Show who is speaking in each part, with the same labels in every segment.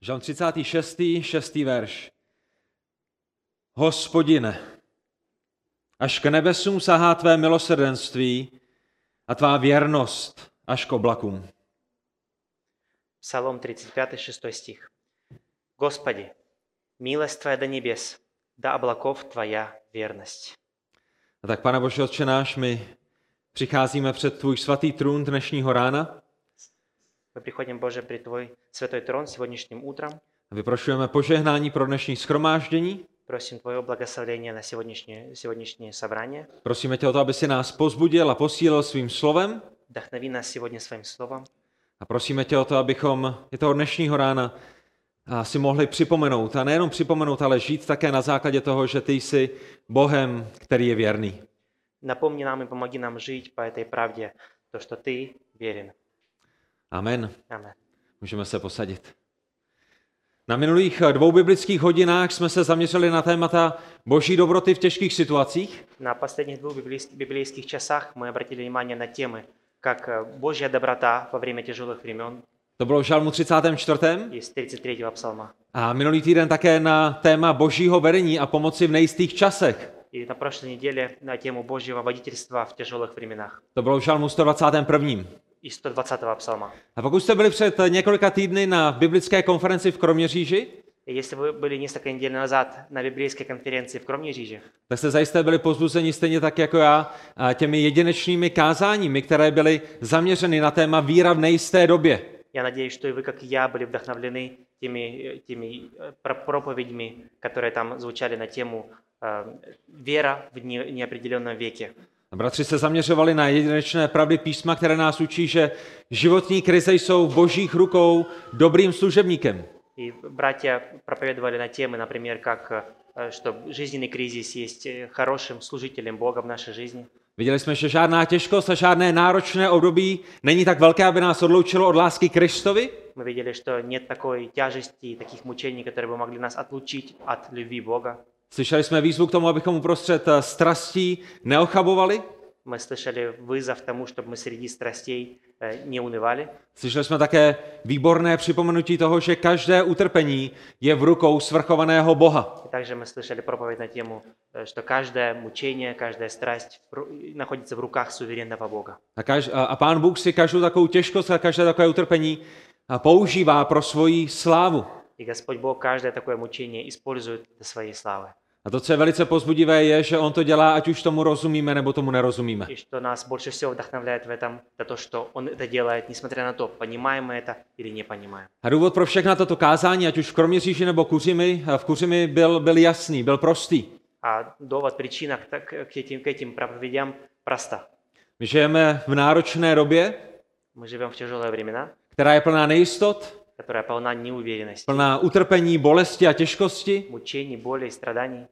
Speaker 1: Žalm 36. 6. verš. Hospodine, až k nebesům sahá tvé milosrdenství a tvá věrnost až k oblakům.
Speaker 2: Псалом 35, 6 стих. Господи, милость Твоя до небес, до облаков Твоя верность.
Speaker 1: A tak, pane Bože, Otče náš, my přicházíme před tvůj svatý trůn dnešního rána
Speaker 2: Мы приходим, Боже, при Твой святой трон сегодняшним утром.
Speaker 1: a vyprošujeme požehnání pro dnešní schromáždění.
Speaker 2: Просим Твое благословение на сегодняшнее, сегодняшнее собрание.
Speaker 1: Prosíme tě o to, aby si nás pozbudil a posílil svým slovem.
Speaker 2: Вдохнови нас сегодня Своим Словом.
Speaker 1: A prosíme tě o to, abychom i toho dnešního rána a si mohli připomenout, a nejenom připomenout, ale žít také na základě toho, že ty jsi Bohem, který je věrný.
Speaker 2: Напомни нам и помоги нам жить по этой правде, то, что Ты верен.
Speaker 1: Amen.
Speaker 2: Аминь.
Speaker 1: Můžeme se posadit. Na minulých dvou biblických hodinách jsme se zaměřili na témata boží dobroty v těžkých situacích.
Speaker 2: На последних двух библейс- библейских часах мы обратили внимание на темы, как э, Божья доброта во время тяжелых времен
Speaker 1: To bylo v Žalmu 34.
Speaker 2: из 33 псалма.
Speaker 1: A minulý týden také na téma božího vedení a pomoci v nejistých časech.
Speaker 2: И на прошлой неделе на тему Божьего водительства в тяжелых временах
Speaker 1: To bylo v Žalmu 121.
Speaker 2: из 120 псалма.
Speaker 1: A pokud jste byli před několika týdny na biblické konferenci v Kroměříži,
Speaker 2: И если вы были несколько недель назад на библейской конференции в Кромнежиже,
Speaker 1: tak jste zajisté byli pozbuzeni stejně tak jako já a těmi jedinečnými kázáními, které byly zaměřeny na téma víra v nejisté době.
Speaker 2: я надеюсь, что и вы, как и я, были вдохновлены теми, э, теми э, про- проповедями, которые там звучали на тему э, «Вера в не- неопределенном веке».
Speaker 1: A bratři se zaměřovali na jedinečné pravdy písma, které nás učí, že životní krize jsou v božích rukou dobrým služebníkem.
Speaker 2: И братья проповедовали на темы, например, как э, что жизненный кризис есть э, хорошим служителем Бога в нашей жизни.
Speaker 1: Viděli jsme, že žádná těžkost a žádné náročné období není tak velké, aby nás odloučilo od lásky Kristovi.
Speaker 2: Мы видели, что нет такой тяжести, таких мучений, которые бы могли нас отлучить от любви Бога.
Speaker 1: Slyšeli jsme výzvu k tomu, abychom uprostřed eh, strastí neochabovali.
Speaker 2: Мы слышали вызов тому, чтобы мы среди страстей э, не унывали.
Speaker 1: Slyšeli jsme také výborné připomenutí toho, že každé utrpení je v rukou svrchovaného Boha.
Speaker 2: И также мы слышали проповедь на тему, э, что каждое мучение, каждая страсть в ру- находится в руках суверенного Бога.
Speaker 1: A, kaž, a, a pán Bůh si každou takovou těžkost a každé takové utrpení a používá pro svoji slávu.
Speaker 2: И Господь Бог каждое такое мучение использует для своей славы.
Speaker 1: A to, co je velice pozbudivé, je, že on to dělá, ať už tomu rozumíme, nebo tomu nerozumíme.
Speaker 2: И что нас больше всего вдохновляет в этом, это то, что Он это делает, несмотря на то, понимаем мы это или не понимаем.
Speaker 1: A důvod pro všechna toto kázání, ať už v Kroměříži nebo Kuřimi, v Kuřimi byl, byl jasný, byl prostý.
Speaker 2: А довод, причина к, так- к этим, к этим проповедям проста.
Speaker 1: My žijeme v náročné době,
Speaker 2: Мы живем в тяжелые времена,
Speaker 1: která je plná nejistot,
Speaker 2: которая полна неуверенности,
Speaker 1: plná utrpení, bolesti a těžkosti.
Speaker 2: мучений, боли и страданий.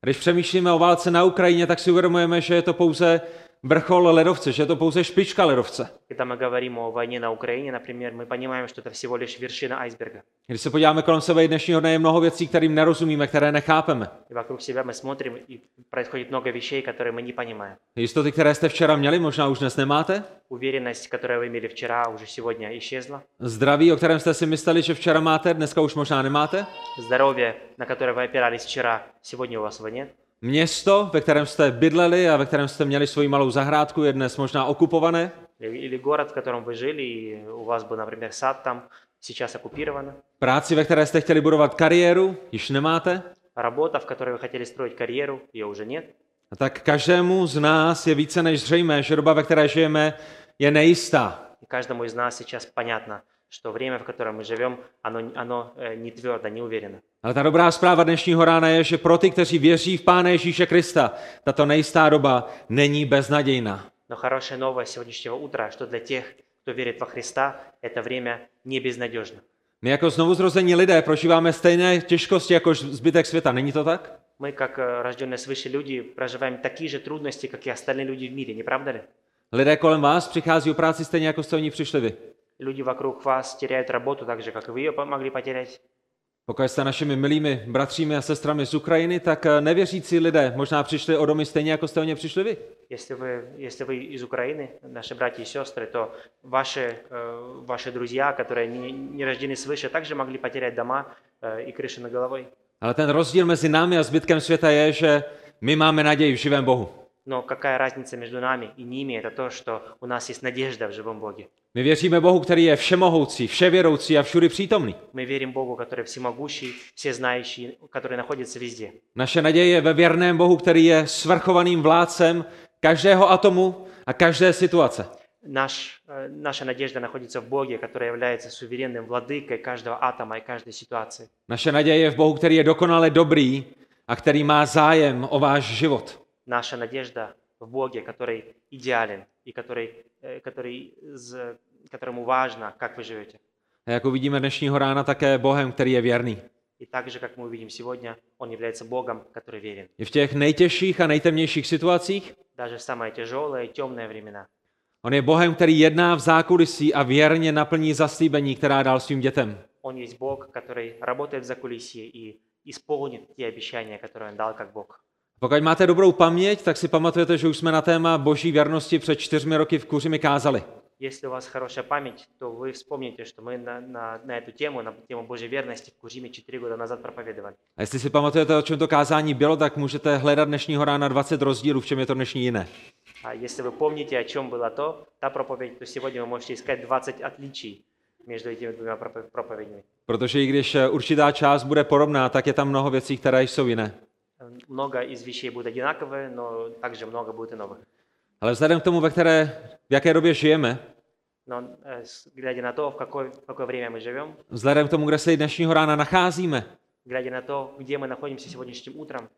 Speaker 1: Když přemýšlíme o válce na Ukrajině, tak si uvědomujeme, že je to pouze vrchol ledovce, že je to pouze špička ledovce.
Speaker 2: Когда мы говорим о войне на Украине, например, мы понимаем, что это всего лишь вершина айсберга.
Speaker 1: Když se podíváme kolem sebe i dnešního dne, je mnoho věcí, kterým nerozumíme, které nechápeme.
Speaker 2: И вокруг себя мы смотрим, и происходит много вещей, которые мы не понимаем.
Speaker 1: Jistoty, které jste včera měli, možná už dnes nemáte.
Speaker 2: Уверенность, которую вы имели вчера, уже сегодня исчезла.
Speaker 1: Zdraví, o kterém jste si mysleli, že včera máte, dneska už možná nemáte.
Speaker 2: Здоровье, на которое вы опирались вчера, сегодня у вас его нет.
Speaker 1: Město, ve kterém jste bydleli a ve kterém jste měli svoji malou zahrádku, je dnes možná okupované.
Speaker 2: Или, или город, в котором вы жили, и у вас был, например, сад там, сейчас оккупировано.
Speaker 1: Práci, ve které jste chtěli budovat kariéru, již nemáte.
Speaker 2: Работа, в которой вы хотели строить карьеру, ее уже нет.
Speaker 1: A tak každému z nás je více než zřejmé, že doba, ve které žijeme, je nejistá.
Speaker 2: И каждому из нас сейчас понятно, что время, в котором мы живем, оно, оно э, не твердо, не уверенно.
Speaker 1: Ale ta dobrá zpráva dnešního rána je, že pro ty, kteří věří v Pána Ježíše Krista, tato nejistá doba není beznadějná.
Speaker 2: Но хорошая новость сегодняшнего утра, что для тех, кто верит во Христа, это время не безнадежно.
Speaker 1: My jako znovuzrození lidé prožíváme stejné těžkosti jako zbytek světa, není to tak?
Speaker 2: Мы, как э, рожденные свыше люди, проживаем такие же трудности, как и остальные люди в мире, не правда ли?
Speaker 1: Lidé kolem vás přichází o práci stejně, jako jste o ní přišli vy.
Speaker 2: Люди вокруг вас теряют работу так же, как и вы ее по- могли потерять.
Speaker 1: Pokud jste našimi milými bratřími a sestrami z Ukrajiny, tak eh, nevěřící lidé možná přišli o domy stejně, jako jste o ně přišli vy.
Speaker 2: Если вы, если вы из Украины, наши братья и сестры, то ваши, э, ваши друзья, которые не, не рождены свыше, также могли потерять дома э, и крыши над головой.
Speaker 1: Ale ten rozdíl mezi námi a zbytkem světa je, že my máme naději v živém Bohu.
Speaker 2: Но какая разница между нами и ними? Это то, что у нас есть надежда в живом Боге.
Speaker 1: My věříme Bohu, který je všemohoucí, vševědoucí a všudy přítomný.
Speaker 2: Мы верим Богу, который всемогущий, всезнающий, который находится везде.
Speaker 1: Naše naděje je ve věrném Bohu, který je svrchovaným vládcem každého atomu a každé situace.
Speaker 2: Наш, э, наша надежда находится в Боге, который является суверенным владыкой каждого атома и каждой ситуации.
Speaker 1: Naše naděje je v Bohu, který je dokonale dobrý a který má zájem o váš život.
Speaker 2: Наша надежда в Боге, который идеален и который, э, который, з- которому важно, как вы живете.
Speaker 1: A jako vidíme dnešního rána také Bohem, který je věrný.
Speaker 2: И так же, как мы увидим сегодня, Он является Богом, который верен.
Speaker 1: I v těch nejtěžších a nejtemnějších situacích
Speaker 2: Даже в самые тяжелые и темные времена.
Speaker 1: On je Bohem, který jedná v zákulisí a věrně naplní zaslíbení, která dal svým dětem.
Speaker 2: Он есть Бог, который работает в закулисье и исполнит те обещания, которые Он дал как Бог.
Speaker 1: Pokud máte dobrou paměť, tak si pamatujete, že už jsme na téma boží věrnosti před čtyřmi roky v Kuřimi kázali.
Speaker 2: Если у вас хорошая память, то вы вспомните, что мы на, на, на эту тему, на тему Божьей верности в Кужиме 4 года назад проповедовали.
Speaker 1: A jestli si pamatujete, o čem to kázání bylo, tak můžete hledat dnešního rána 20 rozdílů, v čem je to dnešní jiné.
Speaker 2: А если вы помните, о чем было то, та проповедь, то сегодня вы можете искать 20 отличий между этими двумя пропо- проповедями.
Speaker 1: Protože i když eh, určitá část bude podobná, tak je tam mnoho věcí, které jsou jiné.
Speaker 2: Э, Много из вещей будет одинаковые, но также много будет и новых.
Speaker 1: Ale vzhledem k tomu, ve které, v jaké době žijeme,
Speaker 2: Но э, с- глядя на то, в какое, в какое время мы живем,
Speaker 1: vzhledem k tomu, kde se i dnešního rána nacházíme,
Speaker 2: глядя на то, где мы находимся сегодняшним утром,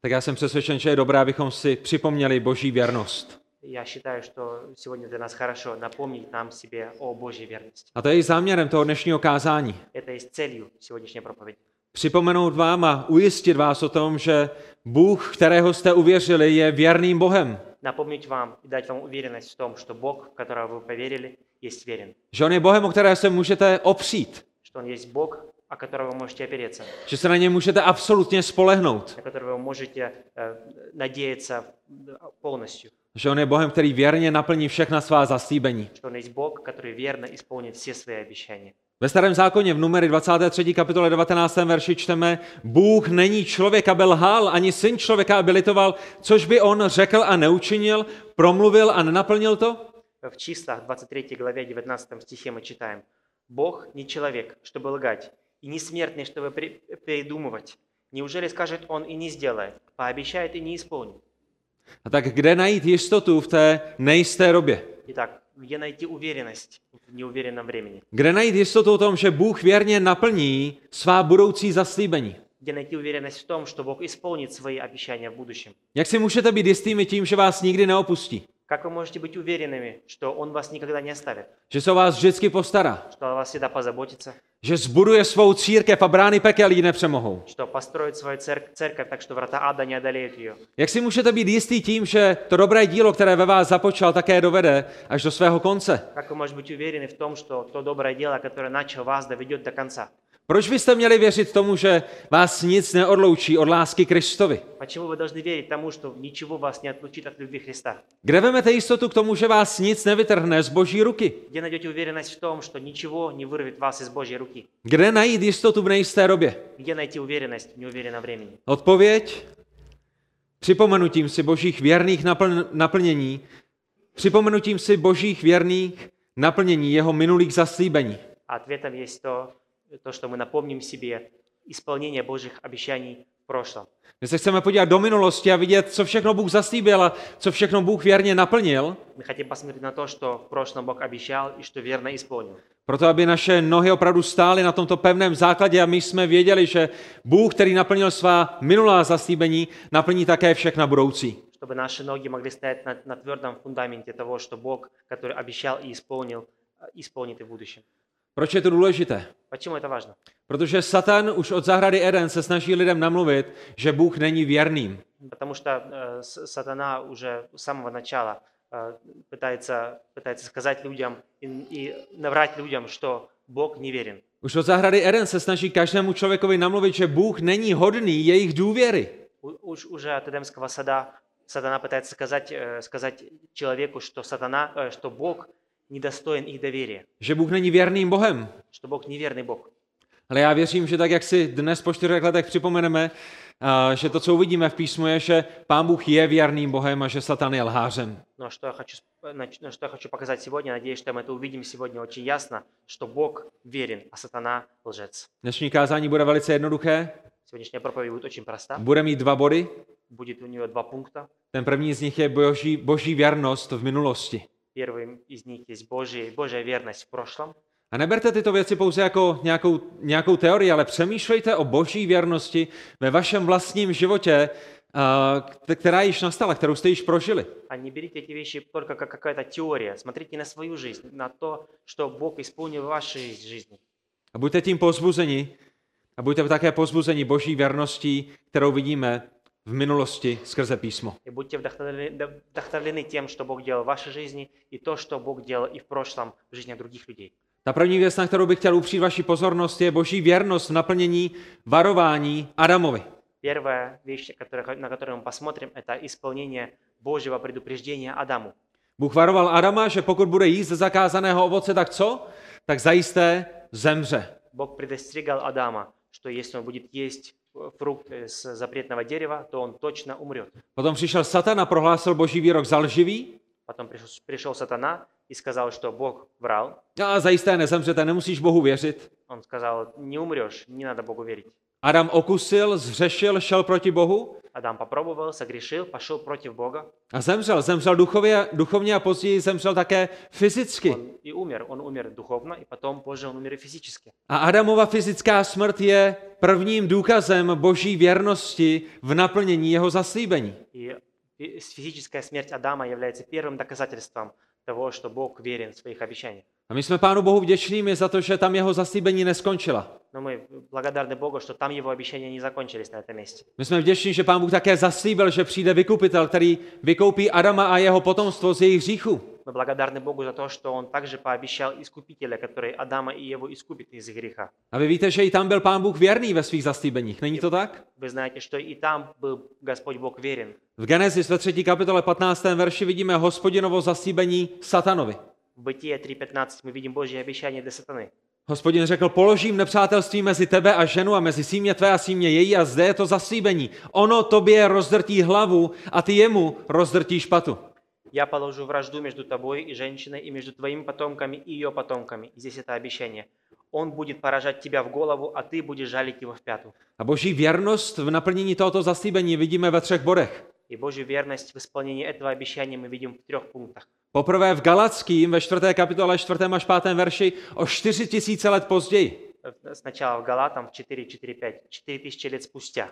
Speaker 1: tak já jsem přesvědčen, že je dobré, abychom si připomněli boží věrnost.
Speaker 2: я считаю, что сегодня для нас хорошо напомнить нам себе о Божьей верности.
Speaker 1: A to je i záměrem toho dnešního kázání.
Speaker 2: Это и с целью сегодняшней проповеди.
Speaker 1: Připomenout vám a ujistit vás o tom, že Bůh, kterého jste uvěřili, je věrným Bohem.
Speaker 2: Напомнить вам и дать вам уверенность в том, что Бог, в которого вы поверили, есть верен.
Speaker 1: Že On je Bohem, o které se můžete opřít.
Speaker 2: Что Он есть Бог, о которого вы можете опереться,
Speaker 1: Že se na ně můžete absolutně spolehnout.
Speaker 2: на которого вы можете э, надеяться э, полностью.
Speaker 1: Že On je Bohem, který věrně naplní všechna svá zaslíbení.
Speaker 2: Что Он есть Бог, который верно исполнит все свои обещания.
Speaker 1: Ve starém zákoně v numery 23. kapitole 19. verši čteme Bůh není člověk, aby lhal, ani syn člověka, aby litoval, což by on řekl a neučinil, promluvil a nenaplnil to?
Speaker 2: В числах 23 главе 19 стихе мы читаем «Бог не человек, чтобы лгать, и не смертный, чтобы при- придумывать. Неужели скажет Он и не сделает, пообещает и не исполнит?»
Speaker 1: A tak kde najít jistotu v té nejisté době?
Speaker 2: Итак, где найти уверенность в неуверенном времени?
Speaker 1: Kde najít jistotu o tom, že Bůh věrně naplní svá budoucí zaslíbení?
Speaker 2: Где найти уверенность в том, что Бог исполнит свои обещания в будущем?
Speaker 1: Jak si můžete být jistými tím, že vás nikdy neopustí?
Speaker 2: Как вы можете быть уверенными, что Он вас никогда не оставит,
Speaker 1: Že se o vás vždycky postará?
Speaker 2: что о вас всегда позаботится,
Speaker 1: Že zbuduje svou církev a brány pekel ji nepřemohou?
Speaker 2: что построит свою цер- церковь так, что врата ада не одолеют ее?
Speaker 1: Jak si můžete být jistý tím, že to dobré dílo, které ve vás započal, také dovede až do svého konce?
Speaker 2: Как вы можете быть уверены в том, что то доброе дело, которое начал вас, доведет до конца?
Speaker 1: Proč byste měli věřit tomu, že vás nic neodloučí od lásky Kristovi?
Speaker 2: Почему вы должны верить тому, что ничего вас не отлучит от любви Христа?
Speaker 1: Kde vemete jistotu k tomu, že vás nic nevytrhne z boží ruky?
Speaker 2: Где найдете уверенность в том, что ничего не вырвет вас из Божьей руки?
Speaker 1: Kde najít jistotu v nejisté době?
Speaker 2: Где найти уверенность в неуверенном времени?
Speaker 1: Odpověď? Připomenutím si božích věrných napl- naplnění, připomenutím si božích věrných naplnění jeho minulých zaslíbení.
Speaker 2: А ответом есть то, то, что мы напомним себе исполнение Божьих обещаний в прошлом.
Speaker 1: My se chceme podívat do minulosti a vidět, co všechno Bůh zaslíbil a co všechno Bůh věrně naplnil,
Speaker 2: Мы хотим посмотреть на то, что в прошлом Бог обещал и что верно исполнил.
Speaker 1: proto aby naše nohy opravdu stály na tomto pevném základě a my jsme věděli, že Bůh, který naplnil svá minulá zaslíbení, naplní také všechna budoucí.
Speaker 2: Чтобы наши ноги могли стоять на, на твердом фундаменте того, что Бог, который обещал и исполнил, э, исполнит и в будущем.
Speaker 1: Proč je to důležité?
Speaker 2: Почему это важно?
Speaker 1: Protože Satan už od zahrady Eden se snaží lidem namluvit, že Bůh není věrným.
Speaker 2: Потому что э, с- сатана уже с самого начала э, пытается, пытается сказать людям и, и наврать людям, что Бог неверен.
Speaker 1: Už od zahrady Eden se snaží každému člověkovi namluvit, že Bůh není hodný jejich důvěry.
Speaker 2: У- Уж уже от Эдемского сада сатана пытается сказать, э, сказать человеку, что сатана, э, что Бог недостоин их доверия,
Speaker 1: Že Bůh není věrným Bohem.
Speaker 2: что Бог неверный Бог.
Speaker 1: Ale já věřím, že tak, jak si dnes po čtyřech letech připomeneme, a, že to, co uvidíme v písmu, je, že Pán Bůh je věrným Bohem a že Satan je lhářem.
Speaker 2: Но что я хочу, сп- нач- ну, что я хочу показать сегодня, надеюсь, что мы это увидим сегодня очень ясно, что Бог верен, а сатана лжец.
Speaker 1: Dnešní kázání bude velice jednoduché.
Speaker 2: Сегодняшняя проповедь будет очень проста.
Speaker 1: Bude mít dva body.
Speaker 2: Будет у нее два пункта.
Speaker 1: Ten první z nich je boží, boží věrnost v minulosti.
Speaker 2: Первым из них есть Божий, Божья верность в прошлом.
Speaker 1: A neberte tyto věci pouze jako nějakou, nějakou teorii, ale přemýšlejte o boží věrnosti ve vašem vlastním životě, a, k- která již nastala, kterou jste již prožili.
Speaker 2: А не берите эти вещи только как какая-то теория. Смотрите на свою жизнь, на то, что Бог исполнил в вашей жизни.
Speaker 1: A buďte tím pozbuzeni a buďte také pozbuzeni boží věrností, kterou vidíme v minulosti skrze písmo.
Speaker 2: И будьте вдохновлены, да- вдохновлены тем, что Бог делал в вашей жизни, и то, что Бог делал и в прошлом в жизнях других людей.
Speaker 1: Ta první věc, na kterou bych chtěl upřít vaši pozornost, je boží věrnost v naplnění varování Adamovi.
Speaker 2: Первая вещь, которая- на которую мы посмотрим, это исполнение Божьего предупреждения Адаму.
Speaker 1: Bůh varoval Adama, že pokud bude jíst ze zakázaného ovoce, tak co? Tak zajisté zemře.
Speaker 2: Бог предостерегал Адама, что если он будет есть э, фрукт с запретного дерева, то он точно умрет.
Speaker 1: Potom přišel Satan a prohlásil boží výrok za lživý.
Speaker 2: Потом пришел, пришел сатана и сказал, что Бог врал.
Speaker 1: A zajisté nezemřete, nemusíš Bohu věřit.
Speaker 2: Он сказал, не умрешь, не надо Богу верить.
Speaker 1: Adam okusil, zřešil, šel proti Bohu
Speaker 2: Адам попробовал, согрешил, пошел против Бога.
Speaker 1: a zemřel. Zemřel duchově, duchovně a později zemřel také fyzicky.
Speaker 2: Он и умер. Он умер духовно, и потом позже он умер и физически.
Speaker 1: A Adamova fyzická smrt je prvním důkazem boží věrnosti v naplnění jeho zaslíbení.
Speaker 2: И фи- физическая смерть Адама является первым доказательством того, что Бог верен в своих обещаниях.
Speaker 1: A my jsme Pánu Bohu vděčnými za to, že tam jeho zaslíbení neskončila.
Speaker 2: Но мы благодарны Богу, что там его обещания не закончились на этом месте.
Speaker 1: My jsme vděční, že Pán Bůh také zaslíbil, že přijde vykupitel, který vykoupí Adama a jeho potomstvo z jejich hříchu.
Speaker 2: Мы благодарны Богу за то, что Он также пообещал Искупителя, который Адама и Еву искупит из их греха.
Speaker 1: A vy víte, že i tam byl Pán Bůh věrný ve svých zaslíbeních. Není to tak?
Speaker 2: Вы знаете, что и там был Господь Бог верен.
Speaker 1: V Genesis ve 3. kapitole 15. verši vidíme hospodinovo zaslíbení satanovi.
Speaker 2: В Бытие 3.15 мы видим Божье обещание для сатаны.
Speaker 1: Hospodin řekl, položím nepřátelství mezi tebe a ženu a mezi símě tvé a símě její a zde je to zaslíbení. Ono tobě rozdrtí hlavu a ty jemu rozdrtíš patu.
Speaker 2: Я положу вражду между тобой и женщиной, и между твоими потомками и ее потомками. И здесь это обещание. Он будет поражать тебя в голову, а ты будешь жалить его в пяту.
Speaker 1: A boží věrnost v naplnění tohoto zaslíbení vidíme ve třech bodech.
Speaker 2: И Божью верность в исполнении этого обещания мы видим в трех пунктах.
Speaker 1: Poprvé v Galackým ve 4. kapitole 4. až 5. verši o 4 tisíce let později,
Speaker 2: Э, Сначала в Галатам в 4, 4, 5. 4 тысячи лет спустя.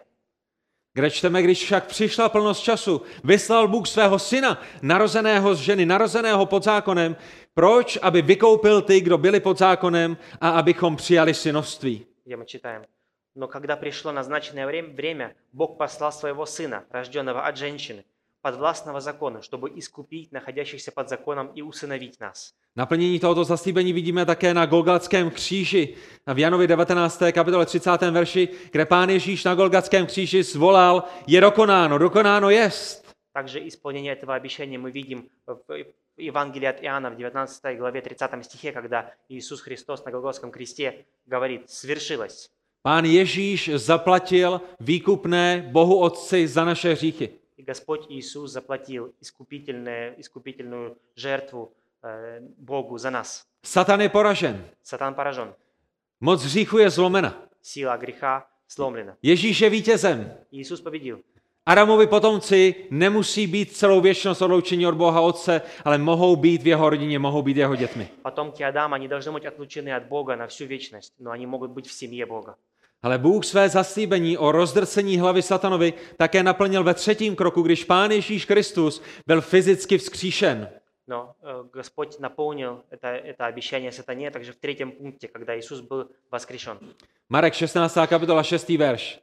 Speaker 1: kde čteme, když však přišla plnost času, vyslal Bůh svého syna, narozeného z ženy, narozeného pod zákonem. Proč? Aby vykoupil ty, kdo byli pod zákonem a abychom přijali synovství.
Speaker 2: где мы читаем. Но когда пришло назначенное время, время, Бог послал своего Сына, рожденного от женщины, подвластного закону, чтобы искупить находящихся под законом и усыновить нас.
Speaker 1: Naplnění tohoto zaslíbení vidíme také na Golgatském kříži. V Janovi 19. kapitole 30. verši, kde pán Ježíš na Golgatském kříži zvolal, je dokonáno, dokonáno jest.
Speaker 2: Также исполнение этого обещания мы видим в Евангелии от Иоанна в 19 главе 30 стихе, когда Иисус Христос на Голгофском кресте говорит «свершилось».
Speaker 1: Pán Ježíš zaplatil výkupné Bohu Otci za naše hříchy.
Speaker 2: И Господь Иисус заплатил искупительное, искупительную жертву э, Богу за нас.
Speaker 1: Satan je poražen.
Speaker 2: Сатан поражен.
Speaker 1: Moc hříchu je zlomena.
Speaker 2: Сила греха сломлена.
Speaker 1: Ježíš je vítězem.
Speaker 2: Иисус победил.
Speaker 1: Adamovi potomci nemusí být celou věčnost odloučení od Boha Otce, ale mohou být v jeho rodině, mohou být jeho dětmi.
Speaker 2: Потомки Адама не должны быть отлучены от Бога на всю вечность, но они могут быть в семье Бога.
Speaker 1: Ale Bůh své zaslíbení o rozdrcení hlavy satanovi také naplnil ve třetím kroku, když Pán Ježíš Kristus byl fyzicky vzkříšen.
Speaker 2: Но э, Господь наполнил это, это обещание сатане также в третьем пункте, когда Иисус был воскрешен.
Speaker 1: Marek 16. kapitola 6. verš.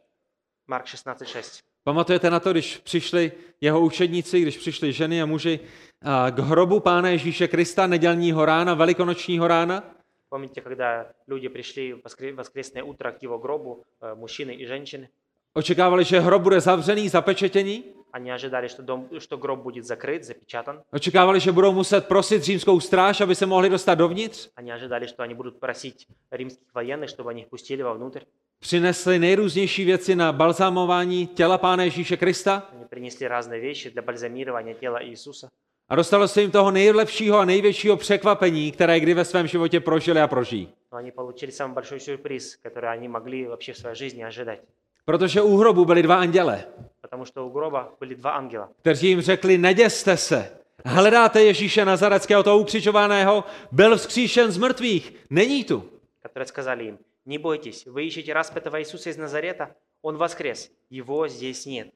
Speaker 2: Марк 16.6.
Speaker 1: Pamatujete na to, když přišli jeho učedníci, když přišli ženy a muži a k hrobu Pána Ježíše Krista nedělního rána, velikonočního rána?
Speaker 2: Помните, когда люди пришли в воскре- воскресное утро к его гробу, э, мужчины и женщины,
Speaker 1: Očekávali, že hrob bude zavřený, zapečetěný.
Speaker 2: они ожидали, что, дом, что гроб будет закрыт, запечатан.
Speaker 1: Očekávali, že budou muset prosit římskou stráž, aby se mohli dostat dovnitř.
Speaker 2: Они ожидали, что они будут просить римских военных, чтобы они их пустили вовнутрь.
Speaker 1: Přinesli nejrůznější věci na balzámování těla Pána Ježíše Krista
Speaker 2: Они принесли разные вещи для бальзамирования тела Иисуса.
Speaker 1: a dostalo se jim toho nejlepšího a největšího překvapení, které kdy ve svém životě prožili a prožijí.
Speaker 2: Но они получили самый большой сюрприз, который они могли вообще в своей жизни ожидать.
Speaker 1: Protože u hrobu byli dva anděle,
Speaker 2: Потому что у гроба были два ангела.
Speaker 1: kteří jim řekli, neděste se, hledáte Ježíše Nazareckého, toho ukřičovaného, byl vzkříšen z mrtvých, není tu.
Speaker 2: которые сказали им, не бойтесь, вы ищете распятого Иисуса из Назарета, Он воскрес, Его здесь нет.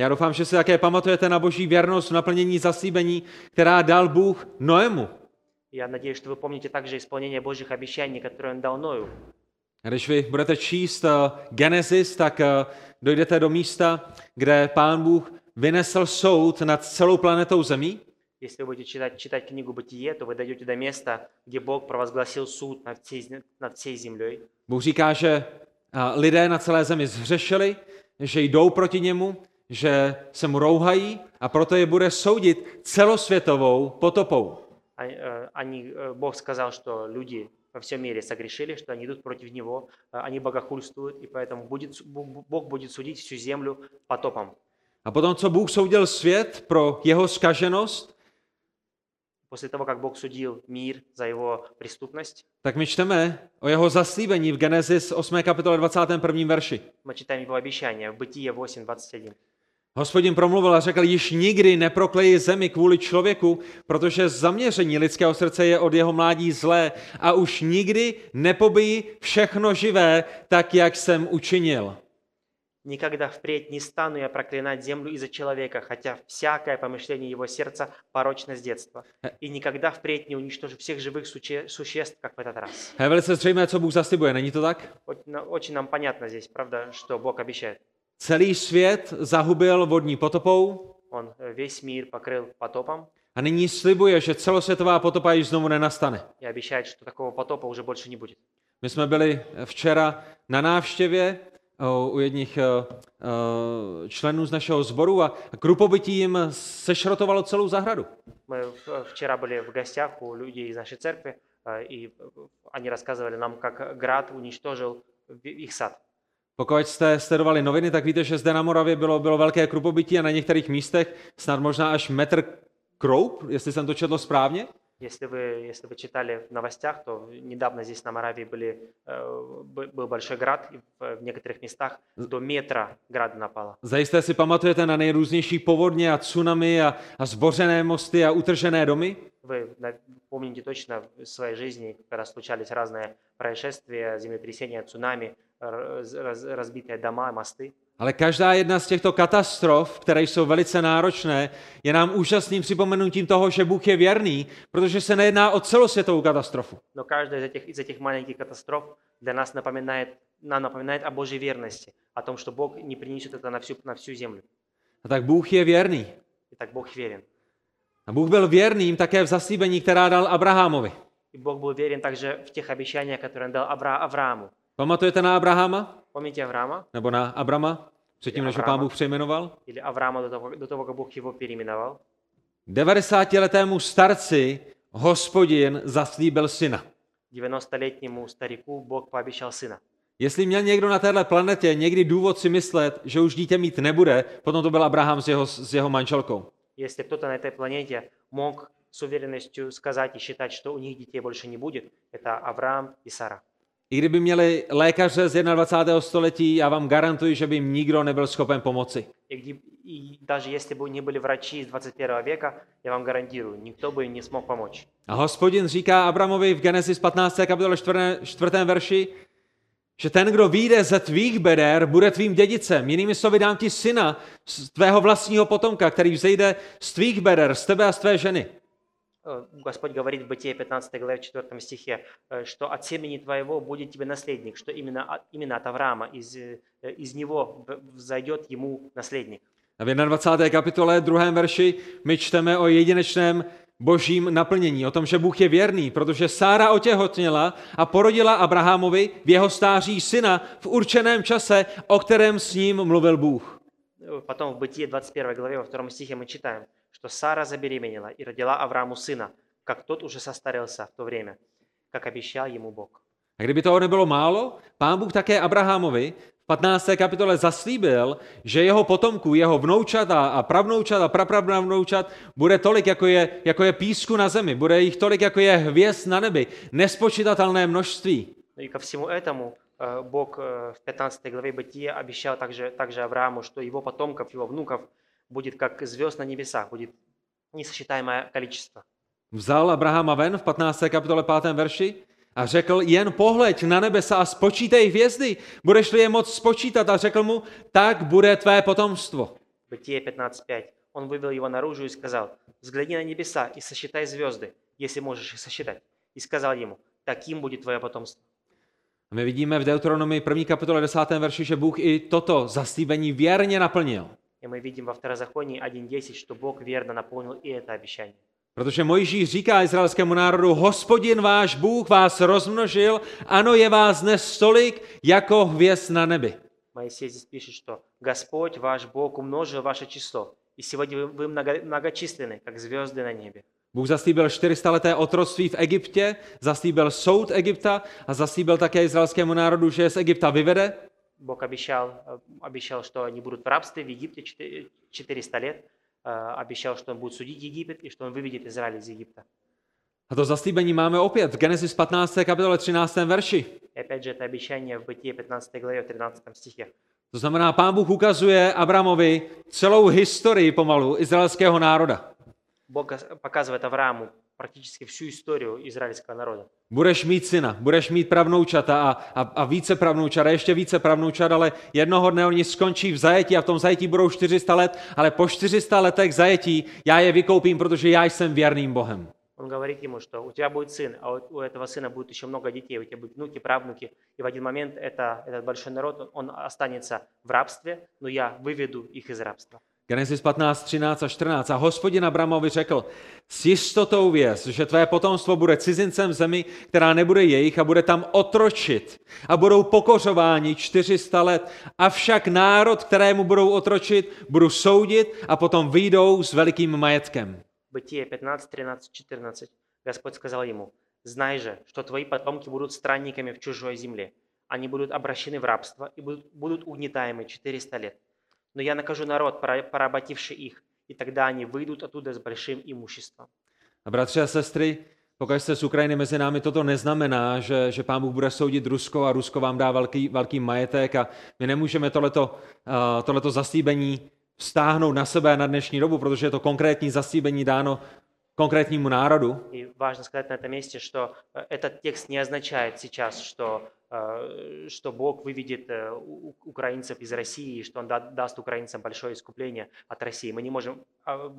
Speaker 1: Já doufám, že si také pamatujete na boží věrnost v naplnění zaslíbení, která dal Bůh Noemu.
Speaker 2: Я надеюсь, что вы помните также исполнение Божьих обещаний, которые Он дал Ною.
Speaker 1: A Když vy budete číst uh, Genesis, tak uh, dojdete do místa, kde pán Bůh vynesl soud nad celou planetou Zemí
Speaker 2: Если вы будете читать, читать книгу Бытие, то вы дойдете до места, где Бог провозгласил суд над всей, зе- над всей землей.
Speaker 1: Bůh říká, že a, lidé na celé zemi zhřešili, že jdou proti němu, že se mu rouhají a proto je bude soudit celosvětovou potopou.
Speaker 2: А- э, Они, э, Бог сказал, что люди во всем мире согрешили, что они идут против Него, э, они богохульствуют, и поэтому будет, су- Бог Бог будет судить всю землю потопом.
Speaker 1: A potom, co Bůh soudil svět pro jeho skaženost,
Speaker 2: После того, как Бог судил мир за его преступность,
Speaker 1: tak my čteme o jeho zaslíbení v Genesis 8. kapitole 21. verši.
Speaker 2: мы читаем его обещание в Бытие 8.21.
Speaker 1: Hospodin promluvil a řekl, již nikdy neprokleji zemi kvůli člověku, protože zaměření lidského srdce je od jeho mládí zlé a už nikdy nepobiji všechno živé, tak jak jsem učinil.
Speaker 2: Никогда впредь не стану я проклинать землю из-за человека, хотя всякое помышление его сердца порочно с детства. И никогда впредь не уничтожу всех живых суче- существ, как в этот раз.
Speaker 1: Je velice zřejmé, co Bůh zaslibuje, není to tak?
Speaker 2: Очень, на- очень нам понятно здесь, правда, что Бог обещает.
Speaker 1: Celý svět zahubil vodní potopou
Speaker 2: Он э, весь мир покрыл потопом
Speaker 1: a nyní slibuje, že celosvětová potopa již znovu nenastane.
Speaker 2: и обещает, что такого потопа уже больше не будет.
Speaker 1: My jsme byli včera na návštěvě o, u jedních o, o, členů z našeho sboru a krupobytí jim sešrotovalo celou zahradu.
Speaker 2: Мы в- вчера были в гостях у людей из нашей церкви, э, и э, они рассказывали нам, как град уничтожил в- их сад.
Speaker 1: Pokud jste sledovali noviny, tak víte, že zde na Moravě bylo, bylo velké krupobytí a na některých místech snad možná až metr kroup, jestli jsem to četl správně.
Speaker 2: Если вы, если вы читали в новостях, то недавно здесь на Моравии были, э, бы- был большой град, и в, в некоторых местах до метра града напало.
Speaker 1: Zajisté si pamatujete na nejrůznější povodně a tsunami a, a zbořené mosty a utržené domy.
Speaker 2: Вы на- помните точно в своей жизни, когда случались разные происшествия, землетрясения, цунами, раз- раз- разбитые дома, мосты.
Speaker 1: Ale každá jedna z těchto katastrof, které jsou velice náročné, je nám úžasným připomenutím toho, že Bůh je věrný, protože se nejedná o celosvětovou katastrofu.
Speaker 2: Но каждая из этих, из этих маленьких катастроф для нас напоминает, нам напоминает о Божьей верности, о том, что Бог не принесет это на всю, на всю землю.
Speaker 1: A tak Bůh je věrný.
Speaker 2: Итак, Бог верен.
Speaker 1: A Bůh byl věrným také v zaslíbení, která dal Abrahamovi.
Speaker 2: И Бог был верен также в тех обещаниях, которые Он дал Авра- Аврааму.
Speaker 1: Pamatujete na Abrahama?
Speaker 2: Помните Авраама?
Speaker 1: Nebo na Abrama? Předtím, než ho pán
Speaker 2: Abrama.
Speaker 1: Bůh přejmenoval?
Speaker 2: Или Авраама до того, до того, как Бог его переименовал?
Speaker 1: 90-letému starci hospodin zaslíbil syna.
Speaker 2: 90-летнему старику Бог пообещал сына.
Speaker 1: Jestli měl někdo na téhle planetě někdy důvod si myslet, že už dítě mít nebude, potom to byl Abraham s jeho, s jeho manželkou.
Speaker 2: Если кто-то на этой планете мог с уверенностью сказать и считать, что у них детей больше не будет, это Авраам и Сара.
Speaker 1: I kdyby měli lékaře z 21. století, já vám garantuji, že by jim nikdo nebyl schopen pomoci.
Speaker 2: И, где- и даже если бы не были врачи из 21 века, я вам гарантирую, никто бы им не смог помочь.
Speaker 1: A hospodin říká Abramovi v Genesis 15. kapitole 4. 4. verši, že ten, kdo vyjde ze tvých beder, bude tvým dědicem. Jinými slovy dám ti syna z tvého vlastního potomka, který vzejde z tvých beder, z tebe a z tvé ženy.
Speaker 2: Э, Господь говорит в Бытие 15 главе 4 стихе, э, что от семени твоего будет тебе наследник, что именно от, именно от Авраама, из, э, из него в- взойдет ему наследник.
Speaker 1: A v 21. kapitole 2. verši my čteme o jedinečném božím naplnění, o tom, že Bůh je věrný, protože Sára otěhotněla a porodila Abrahamovi v jeho stáří syna v určeném čase, o kterém s ním mluvil Bůh.
Speaker 2: Э, Потом в Бытие 21 главе во втором стихе мы читаем, что Сара забеременела и родила Аврааму сына, как тот уже состарился в то время, как обещал ему Бог.
Speaker 1: A kdyby toho nebylo málo, pán Bůh také Abrahamovi v 15. kapitole zaslíbil, že jeho potomků, jeho vnoučat a, a pravnoučat a prapravnoučat bude tolik, jako je, jako je písku na zemi, bude jich tolik, jako je hvězd na nebi, nespočítatelné množství.
Speaker 2: Ну И ко всему этому э, Бог э, в 15 главе Бытия обещал также, также Аврааму, что его потомков, его внуков будет как звезд на небесах, будет несосчитаемое количество.
Speaker 1: Vzal Abrahama ven v 15. kapitole 5. verši a řekl, jen pohleď na nebesa a spočítej hvězdy, budeš-li je moc spočítat. A řekl mu, tak bude tvé potomstvo.
Speaker 2: Бытие 15.5. Он вывел его наружу и сказал, «Взгляни на небеса и сосчитай звезды, если можешь их сосчитать». И сказал ему, «Таким будет твое потомство».
Speaker 1: A my vidíme v Deuteronomii 1. kapitole 10. verši, že Bůh i toto zaslíbení věrně naplnil.
Speaker 2: И мы видим во Второзаконии 1.10, что Бог верно наполнил и это обещание.
Speaker 1: Protože Mojžíš říká izraelskému národu, hospodin váš Bůh vás rozmnožil, ano je vás dnes tolik, jako hvězd na nebi.
Speaker 2: Моисей здесь пишет, что «Господь ваш Бог умножил ваше число, и сегодня вы- вы много- многочисленны, как звезды на небе».
Speaker 1: Bůh zaslíbil 400 leté otroctví v Egyptě, zaslíbil soud Egypta a zaslíbil také izraelskému národu, že je z Egypta vyvede.
Speaker 2: Бог обещал, э, обещал, что они будут в рабстве в Египте четы- 400 лет, э, обещал, что Он будет судить Египет и что Он выведет Израиль из Египта.
Speaker 1: A to zaslíbení máme opět v Genesis 15. kapitole 13. verši.
Speaker 2: И опять же это обещание в Бытие 15 главе, в 13 стихе.
Speaker 1: To znamená, pán Bůh ukazuje Abramovi celou historii pomalu izraelského národa.
Speaker 2: Бог гос- показывает Аврааму практически всю историю израильского народа.
Speaker 1: Budeš mít syna, budeš mít pravnoučata a, a, a více pravnoučat a ještě více pravnoučat, ale jednoho dne oni skončí v zajetí a v tom zajetí budou 400 let, ale po 400 letech zajetí já je vykoupím, protože já jsem věrným Bohem.
Speaker 2: Он говорит ему, что у тебя будет сын, а у- у этого сына будет еще много детей, у тебя будут внуки, правнуки. И в один момент это, этот большой народ, он- он останется в рабстве, но я выведу их из рабства.
Speaker 1: Genesis 15, 13 a 14. A hospodin Abramovi řekl, s jistotou věz, že tvé potomstvo bude cizincem v zemi, která nebude jejich a bude tam otročit. A budou pokořováni 400 let. Avšak národ, kterému budou otročit, budu soudit a potom vyjdou s velikým majetkem.
Speaker 2: Бытие 15, 13, 14. Господь сказал ему, «Знай же, что твои потомки будут странниками в чужой земле. Они будут обращены в рабство и будут, будут угнетаемы 400 лет. Но я накажу народ, пора- поработивший их, и тогда они выйдут оттуда с большим имуществом».
Speaker 1: A bratři a sestry, pokud jste z Ukrajiny mezi námi, toto neznamená, že, že pán Bůh bude soudit Rusko a Rusko vám dá velký, velký majetek a my nemůžeme tohleto, uh, tohleto zaslíbení vztáhnout na sebe na dnešní dobu, protože je to konkrétní zaslíbení dáno konkrétnímu národu.
Speaker 2: И важно сказать на этом месте, что э, этот текст не означает сейчас, что, э, что Бог выведет э, украинцев из России, что Он да- даст украинцам большое искупление от России. Мы не можем а,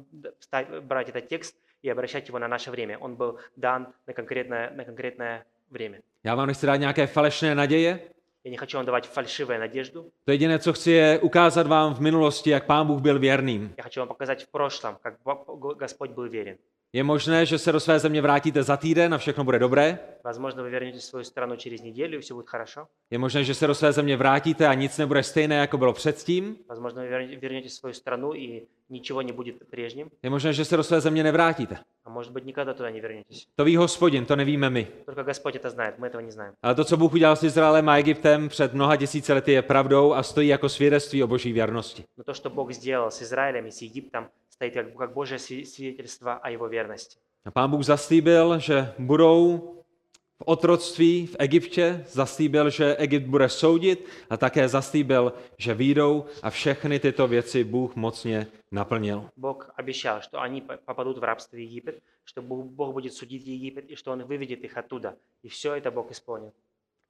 Speaker 2: брать этот текст и обращать его на наше время. Он был дан на конкретное, на конкретное время.
Speaker 1: Já vám nechci dát nějaké falešné naděje,
Speaker 2: Я не хочу вам давать фальшивую надежду.
Speaker 1: to jediné, co chci, je ukázat vám v minulosti, jak pán Bůh byl věrným.
Speaker 2: Я хочу вам показать в прошлом, как Господь был верен.
Speaker 1: Je možné, že se do své země vrátíte za týden a všechno bude dobré.
Speaker 2: Возможно, вы вернетесь в свою страну через неделю, и все будет хорошо.
Speaker 1: Je možné, že se do své země vrátíte a nic nebude stejné, jako bylo předtím.
Speaker 2: Возможно, вы верне- вернетесь в свою страну, и nичего не будет прежним.
Speaker 1: Je možné, že se do své země nevrátíte.
Speaker 2: А может быть, никогда туда не вернетесь.
Speaker 1: To ví hospodin, to nevíme my.
Speaker 2: Только Господь это знает, мы этого не знаем.
Speaker 1: Ale to, co Bůh udělal s Izraelem a Egyptem před mnoha tisíce lety, je pravdou a stojí jako svědectví o boží věrnosti.
Speaker 2: Но то, что Бог сделал с Израилем и с Египтом, стоит как, как Божье сви- свидетельство о Его верности.
Speaker 1: A pán Bůh zaslíbil, že budou v otroctví v Egyptě, zaslíbil, že Egypt bude soudit a také zaslíbil, že výjdou a všechny tyto věci Bůh mocně naplnil.
Speaker 2: Бог обещал, что они по- попадут в рабство в Египет, что Бог Бог будет судить Египет и что Он выведет их оттуда. И все это Бог исполнил.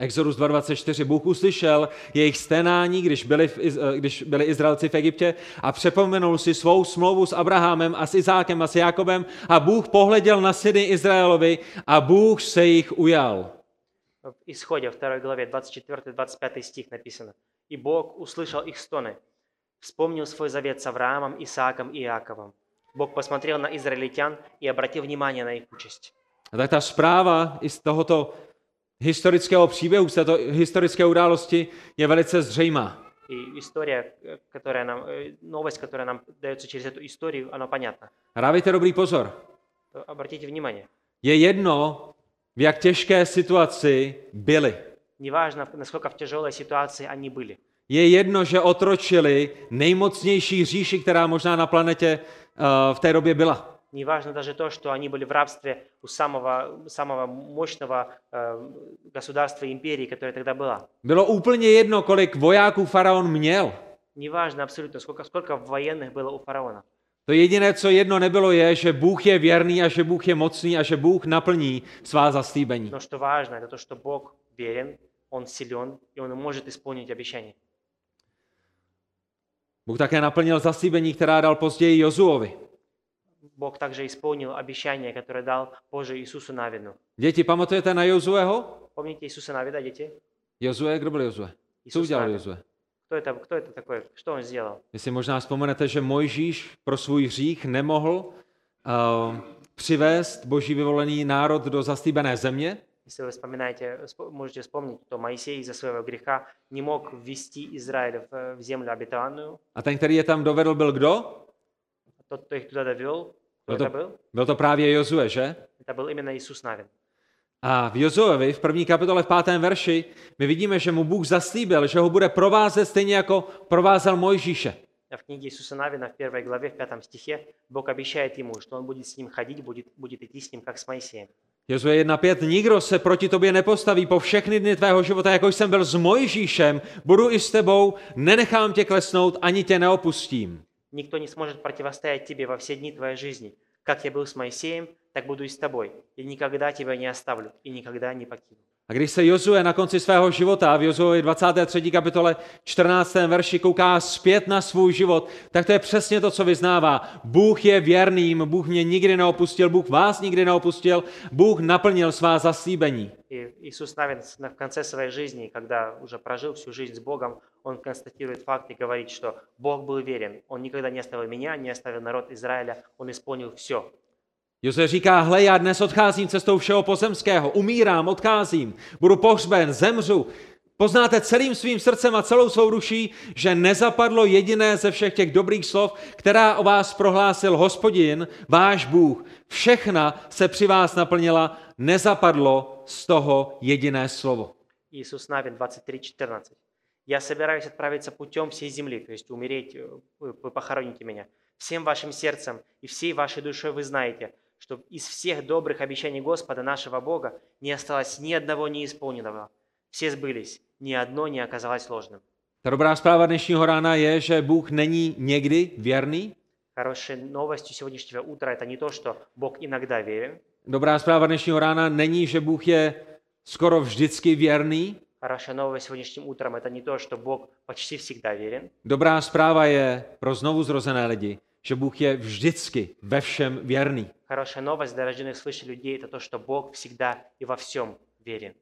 Speaker 1: Exodus 2.24. Bůh uslyšel jejich sténání, když byli, v, Iz- eh, když byli Izraelci v Egyptě a přepomenul si svou smlouvu s Abrahamem a s Izákem a s Jakobem a Bůh pohleděl na syny Izraelovi a Bůh se jich ujal.
Speaker 2: В Исходе, 2 главе, 24-25 стих написано. «И Бог услышал их стоны, вспомнил свой завет с Авраамом, Исааком и Иаковом. Бог посмотрел на израильтян и обратил внимание на их участь.
Speaker 1: A tak ta zpráva i z tohoto historického příběhu, z této historické události je velice zřejmá.
Speaker 2: И история, э, которая нам, э, новость, которая нам дается через эту историю, она понятна.
Speaker 1: A dávejte dobrý pozor.
Speaker 2: То Обратите внимание,
Speaker 1: Je jedno, v jak těžké situaci byli.
Speaker 2: неважно, насколько в тяжелой ситуации они были.
Speaker 1: Je jedno, že otročili nejmocnější říši, která možná na planetě uh, v té době byla.
Speaker 2: Неважно даже то, что они были в рабстве у самого, самого мощного э, государства империи, которое тогда была.
Speaker 1: Bylo úplně jedno, kolik vojáků faraon měl.
Speaker 2: Неважно абсолютно, сколько, сколько военных было у фараона.
Speaker 1: To jediné, co jedno nebylo, je, že Bůh je věrný a že Bůh je mocný a že Bůh naplní svá zaslíbení.
Speaker 2: Но что важно, это то, что Бог верен, Он силен, и Он может исполнить обещание.
Speaker 1: Bůh také naplnil zaslíbení, která dal později Jozuovi.
Speaker 2: Бог также исполнил обещание, которое дал позже Иисусу Навину.
Speaker 1: Děti, pamatujete na Jozueho?
Speaker 2: Помните Иисуса Навида, дети?
Speaker 1: Jozue, kdo byl Jozue? Co
Speaker 2: Иисус
Speaker 1: udělal
Speaker 2: Навин.
Speaker 1: Jozue?
Speaker 2: Кто это, кто это такой? Что он сделал?
Speaker 1: Vy si možná vzpomenete, že Mojžíš pro svůj hřích nemohl uh, přivést boží vyvolený národ do zaslíbené země,
Speaker 2: Если вы вспоминаете, спо- можете вспомнить, то Моисей из-за своего греха не мог ввести Израиль в, в землю обетованную.
Speaker 1: a ten, který je tam dovedl, byl kdo?
Speaker 2: Тот, кто их туда довел, кто
Speaker 1: Ну, то-
Speaker 2: это был?
Speaker 1: Byl to právě Jozue, že?
Speaker 2: Это был именно Иисус Навин.
Speaker 1: A v Jozuevi v první kapitole v pátém verši my vidíme, že mu Bůh zaslíbil, že ho bude provázet stejně jako provázel Mojžíše.
Speaker 2: А в книге Иисуса Навина в первой главе, в пятом стихе, Бог обещает ему, что он будет с ним ходить, будет, будет идти с ним, как с Моисеем.
Speaker 1: Jozue 1.5. Nikdo se proti tobě nepostaví po všechny dny tvého života, jako jsem byl s Mojžíšem, budu i s tebou, nenechám tě klesnout, ani tě neopustím.
Speaker 2: Никто не сможет противостоять тебе во все дни твоей жизни. Как я был с Моисеем, так буду и с тобой. И никогда тебя не оставлю, и никогда не покину.
Speaker 1: A když se Jozue na konci svého života, v Jozue 23. kapitole 14. verši kouká zpět na svůj život, tak to je přesně to, co vyznává. Bůh je věrným, Bůh mě nikdy neopustil, Bůh vás nikdy neopustil, Bůh naplnil svá zaslíbení.
Speaker 2: И Иисус Навин с- на- в конце своей жизни, когда уже прожил всю жизнь с Богом, он констатирует факт и говорит, что Бог был верен. Он никогда не оставил меня, не оставил народ Израиля. Он исполнил все.
Speaker 1: Jozue říká, hle, já dnes odcházím cestou všeho pozemského, umírám, odcházím, budu pohřben, zemřu. Poznáte celým svým srdcem a celou svou duší, že nezapadlo jediné ze všech těch dobrých slov, která o vás prohlásil hospodin, váš Bůh. Všechna se při vás naplnila, nezapadlo z toho jediné slovo.
Speaker 2: Иисус Навин 23.14. «Я собираюсь отправиться путем всей земли, то есть умереть, э, вы вы похороните меня. Всем вашим сердцем и всей вашей душой вы знаете, что из всех добрых обещаний Господа нашего Бога не осталось ни одного неисполненного. Все сбылись, ни одно не оказалось ложным».
Speaker 1: Ta dobrá zpráva dnešního rána je, že Bůh není někdy věrný.
Speaker 2: Хорошей новостью сегодняшнего утра это не то, что Бог иногда верен.
Speaker 1: Dobrá zpráva dnešního rána není, že Bůh je skoro vždycky věrný.
Speaker 2: Хорошая новость сегодняшним утром это не то, что Бог почти всегда верен.
Speaker 1: Dobrá zpráva je pro znovu zrozené lidi, že Bůh je vždycky ve všem věrný.
Speaker 2: Хорошая новость для рожденных свыше людей это то, что Бог всегда и во всем верен.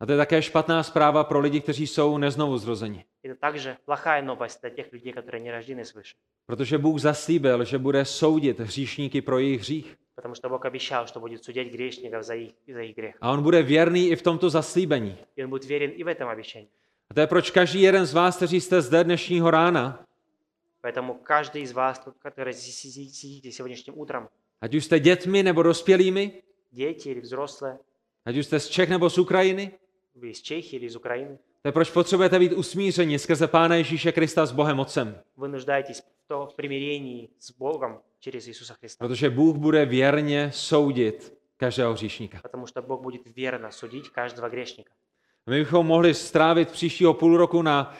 Speaker 1: A to je také špatná zpráva pro lidi, kteří jsou neznovu zrozeni.
Speaker 2: Это также плохая новость для тех людей, которые не рождены свыше.
Speaker 1: Protože Bůh zaslíbil, že bude soudit hříšníky pro jejich hřích.
Speaker 2: Потому что Бог обещал, что будет судить грешников за их, за их грех.
Speaker 1: A on bude věrný i v tomto zaslíbení.
Speaker 2: И Он будет верен и в этом обещании.
Speaker 1: A to je proč každý jeden z vás, kteří jste zde dnešního rána,
Speaker 2: Поэтому каждый из вас, тут, который си- си- сидите сегодняшним утром,
Speaker 1: ať už jste dětmi nebo dospělými,
Speaker 2: дети или взрослые,
Speaker 1: ať už jste z Čech nebo z Ukrajiny,
Speaker 2: вы из Чехии или из Украины,
Speaker 1: to je proč potřebujete být usmířeni skrze Pána Ježíše Krista s Bohem Otcem.
Speaker 2: вы нуждаетесь в, то, в примирении с Богом через Иисуса Христа.
Speaker 1: Protože Bůh bude věrně soudit každého hříšníka.
Speaker 2: Потому что Бог будет верно судить каждого грешника.
Speaker 1: A my bychom mohli strávit příštího půl roku na,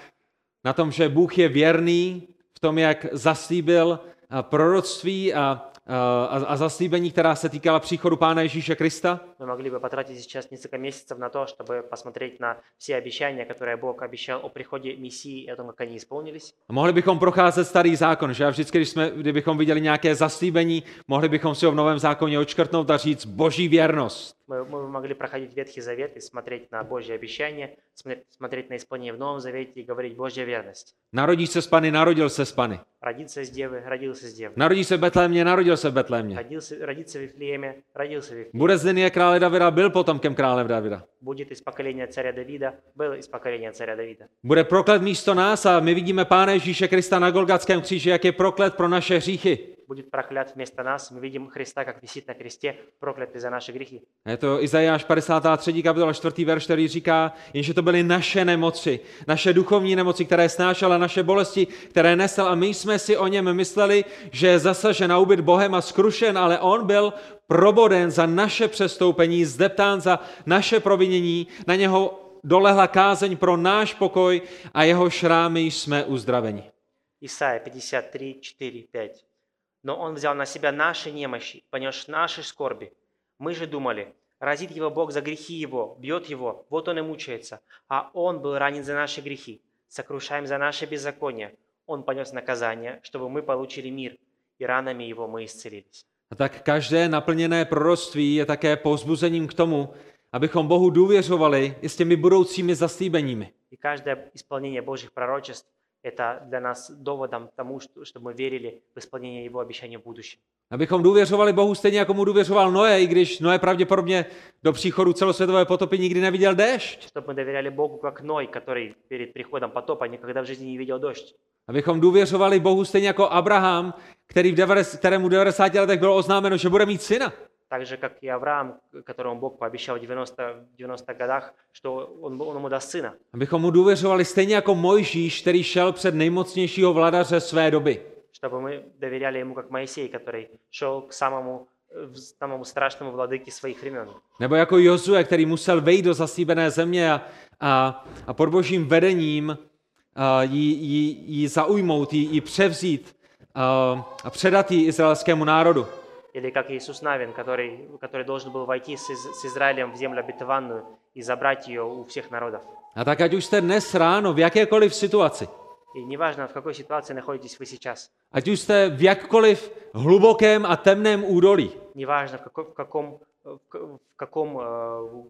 Speaker 1: na tom, že Bůh je věrný v tom, jak zaslíbil a, proroctví a, a, a zaslíbení, která se týkala příchodu Pána Ježíše Krista.
Speaker 2: Мы могли бы потратить сейчас несколько месяцев на то, чтобы посмотреть на все обещания, которые Бог обещал о приходе Мессии и о том, как они исполнились.
Speaker 1: A mohli bychom procházet starý zákon, že a vždycky, když jsme, kdybychom viděli nějaké zaslíbení, mohli bychom si ho v novém zákoně očkrtnout a říct boží věrnost.
Speaker 2: Мы, мы могли проходить Ветхий Завет и смотреть на Божье обещание, смотреть, смотреть на исполнение в Новом Завете и говорить Божья верность.
Speaker 1: Narodíš se z Pany, narodil se z Pany.
Speaker 2: Родиться с Девы, родился с Девы.
Speaker 1: Narodíš se v Betlémě, narodil se v Betlémě.
Speaker 2: Родился, родиться в Вифлееме, родился в Вифлееме.
Speaker 1: Bude z linie krále Davida, byl potomkem krále Davida.
Speaker 2: Будет из поколения царя Давида, был из поколения царя Давида.
Speaker 1: Bude proklet místo nás a my vidíme Pána Ježíše Krista na Golgatském kříži, jak je proklet pro naše hříchy.
Speaker 2: Будет проклят вместо нас. Мы видим Христа, как висит на кресте, проклятый за наши грехи.
Speaker 1: A Je to Izajáš 53. kapitola 4. verš, který říká, jenže to byly naše nemoci, naše duchovní nemoci, které snášela, naše bolesti, které nesl a my jsme si o něm mysleli, že je zasažen a ubyt Bohem a skrušen, ale on byl proboden za naše přestoupení, zdeptán za naše provinění, na něho dolehla kázeň pro náš pokoj a jeho šrámy jsme uzdraveni.
Speaker 2: Исайя 53, 4, 5. Но Он взял на себя наши немощи, понес наши скорби. Мы же думали, разит его Бог за грехи его, бьет его, вот он и мучается. А Он был ранен за наши грехи, сокрушаем за наши беззакония. Он понес наказание, чтобы мы получили мир, и ранами его мы исцелились.
Speaker 1: A tak každé naplněné proroctví je také povzbuzením k tomu, abychom Bohu důvěřovali i s těmi budoucími zaslíbeními.
Speaker 2: И каждое исполнение Божьих пророчеств – это для нас доводом к тому, что, чтобы мы верили в исполнение Его обещаний в будущем.
Speaker 1: Abychom důvěřovali Bohu stejně, jako mu důvěřoval Noé, i když Noé pravděpodobně do příchodu celosvětové potopy nikdy neviděl déšť.
Speaker 2: Чтобы мы доверяли Богу, как Ной, который перед приходом потопа никогда в жизни не видел дождь.
Speaker 1: Abychom důvěřovali Bohu stejně jako Abraham, který v 90, kterému v 90 letech bylo oznámeno, že bude mít syna.
Speaker 2: Так же, как и Авраам, которому Бог пообещал в 90, в 90 годах, что он, он ему даст сына.
Speaker 1: Abychom mu důvěřovali stejně jako Mojžíš, který šel před nejmocnějšího vladaře své doby.
Speaker 2: Чтобы мы доверяли ему, как Моисей, который шел к самому, э, в- самому страшному владыке своих времен.
Speaker 1: Nebo jako Jozue, který musel vejít do zasíbené země a, a, a pod božím vedením a, ji, ji, ji zaujmout, ji, ji převzít a, a předat ji izraelskému národu.
Speaker 2: Или как Иисус Навин, который, который должен был войти с, Из- с Израилем в землю обетованную и забрать ее у всех народов.
Speaker 1: A tak ať už jste dnes ráno v jakékoliv situaci,
Speaker 2: И неважно, в какой ситуации находитесь вы сейчас,
Speaker 1: ať už jste v jakkoliv hlubokém a temném údolí,
Speaker 2: неважно, в, какой, в, каком, э, в к- в каком, э,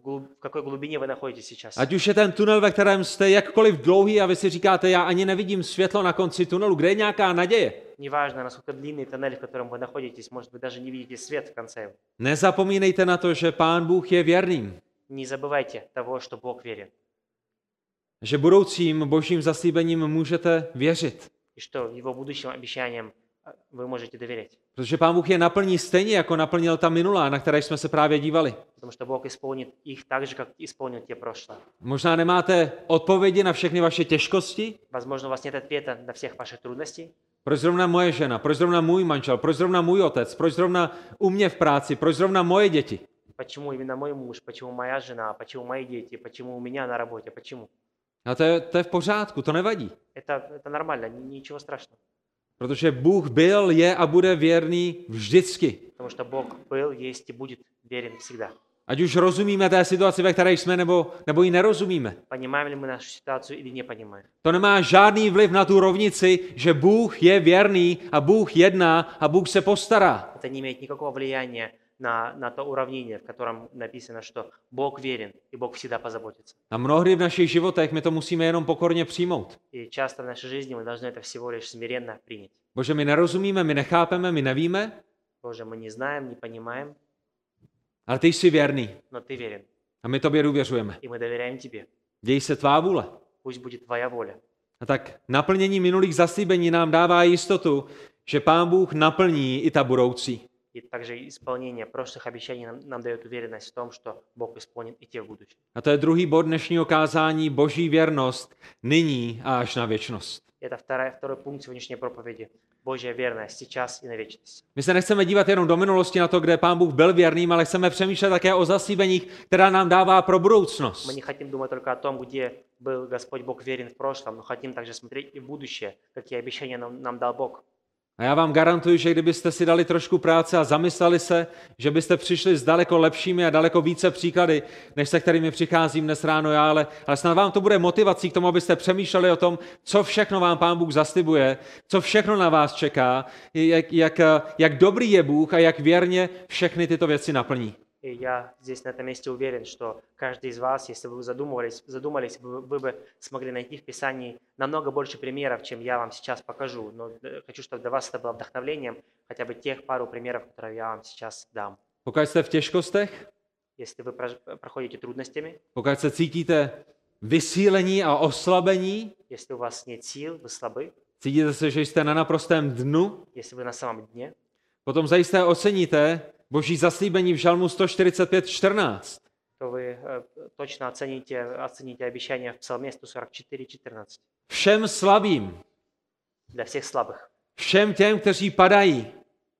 Speaker 2: глуб- в какой глубине вы находитесь сейчас.
Speaker 1: ať už je ten tunel, ve kterém jste jakkoliv dlouhý a vy si říkáte, já ani nevidím světlo na konci tunelu, kde je nějaká naděje.
Speaker 2: Неважно, насколько длинный тоннель, в котором вы находитесь, может вы даже не видите свет в конце его.
Speaker 1: Nezapomínejte na to, že Pán Bůh je věrným,
Speaker 2: Не забывайте того, что Бог верен,
Speaker 1: že budoucím božím zaslíbením můžete věřit.
Speaker 2: и что Его будущим обещаниям э, вы можете доверять.
Speaker 1: Protože Pán Bůh je naplní stejně, jako naplnil ta minulá, na které jsme se právě dívali.
Speaker 2: Потому что Бог исполнит их так же, как исполнил те прошлые.
Speaker 1: Možná nemáte odpovědi na všechny vaše těžkosti,
Speaker 2: Возможно, у вас нет ответа на всех ваших трудностей.
Speaker 1: proč zrovna moje žena, proč zrovna můj manžel, proč zrovna můj otec, proč zrovna u mě v práci, proč zrovna moje děti.
Speaker 2: Почему именно мой муж, почему моя жена, почему мои дети, почему у меня на работе, почему?
Speaker 1: A to je, to je v pořádku, to nevadí.
Speaker 2: Это, это нормально, ни- ничего страшного.
Speaker 1: Protože Bůh byl, je a bude věrný vždycky.
Speaker 2: Потому что Бог был, есть и будет верен всегда.
Speaker 1: Ať už rozumíme té situaci, ve které jsme, nebo, nebo ji nerozumíme.
Speaker 2: Понимаем ли мы нашу ситуацию или не понимаем?
Speaker 1: To nemá žádný vliv na tu rovnici, že Bůh je věrný a Bůh jedná a Bůh se postará.
Speaker 2: Это не имеет никакого влияния на, на то уравнение, в котором написано, что Бог верен и Бог всегда позаботится.
Speaker 1: A mnohdy v našich životech my to musíme jenom pokorně přijmout.
Speaker 2: И часто в нашей жизни мы должны это всего лишь смиренно принять.
Speaker 1: Bože, my nerozumíme, my nechápeme, my nevíme,
Speaker 2: Боже, мы не знаем, не понимаем,
Speaker 1: ale ty jsi věrný
Speaker 2: но Ты верен,
Speaker 1: a my tobě důvěřujeme.
Speaker 2: и мы доверяем Тебе.
Speaker 1: Děj se tvá vůle.
Speaker 2: Пусть будет Твоя воля.
Speaker 1: A tak naplnění minulých zaslíbení nám dává jistotu, že Pán Bůh naplní i ta budoucí.
Speaker 2: И также исполнение прошлых обещаний нам, нам дает уверенность в том, что Бог исполнит и те в будущем.
Speaker 1: A to je druhý bod dnešního kázání, boží věrnost, nyní a až na věčnost.
Speaker 2: Это вторая, второй пункт сегодняшней проповеди. Божья верность сейчас и на вечность.
Speaker 1: My se nechceme dívat jenom do minulosti na to, kde Pán Bůh byl věrným, ale chceme přemýšlet také o zaslíbeních, která nám dává pro budoucnost.
Speaker 2: Мы не хотим думать только о том, где был Господь Бог верен в прошлом, но хотим также смотреть и в будущее, какие обещания нам, нам дал Бог.
Speaker 1: A já vám garantuji, že kdybyste si dali trošku práce a zamysleli se, že byste přišli s daleko lepšími a daleko více příklady, než se kterými přicházím dnes ráno já, ale, ale snad vám to bude motivací k tomu, abyste přemýšleli o tom, co všechno vám Pán Bůh zaslibuje, co všechno na vás čeká, jak, jak, jak dobrý je Bůh a jak věrně všechny tyto věci naplní.
Speaker 2: И я здесь на этом месте уверен, что каждый из вас, если бы вы задумывались, задумались, вы, вы бы смогли найти в Писании намного больше примеров, чем я вам сейчас покажу. Но э, хочу, чтобы для вас это было вдохновлением, хотя бы тех пару примеров, которые я вам сейчас дам.
Speaker 1: Pokud jste v těžkostech,
Speaker 2: Если вы прож- проходите трудностями,
Speaker 1: pokud se cítíte vysílení a oslabení,
Speaker 2: если у вас нет сил, вы слабы,
Speaker 1: cítíte se, že jste na naprostém dnu,
Speaker 2: если вы на самом дне,
Speaker 1: potom zajisté oceníte boží zaslíbení v Žalmu 145.14.
Speaker 2: то вы э, точно оцените, оцените обещание в Псалме 144.14
Speaker 1: Všem slabým,
Speaker 2: для всех слабых,
Speaker 1: všem těm, kteří padají,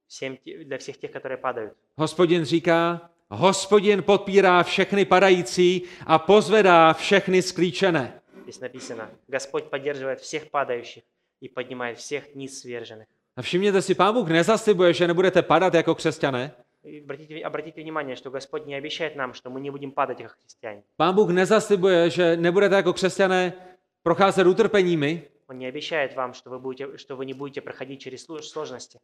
Speaker 2: всем, те- для всех тех, которые падают.
Speaker 1: hospodin říká, hospodin podpírá všechny padající a pozvedá všechny sklíčené.
Speaker 2: Здесь написано, Господь поддерживает всех падающих и поднимает всех низ сверженных.
Speaker 1: A všimněte si, pán Bůh nezaslibuje, že nebudete padat jako křesťané.
Speaker 2: И обратите, обратите внимание, что Господь не обещает нам, что мы не будем падать как христиане.
Speaker 1: Pán Bůh nezaslibuje, že nebudete jako křesťané procházet utrpeními,
Speaker 2: Он не обещает вам, что вы, будете, что вы не будете проходить через слу- сложности,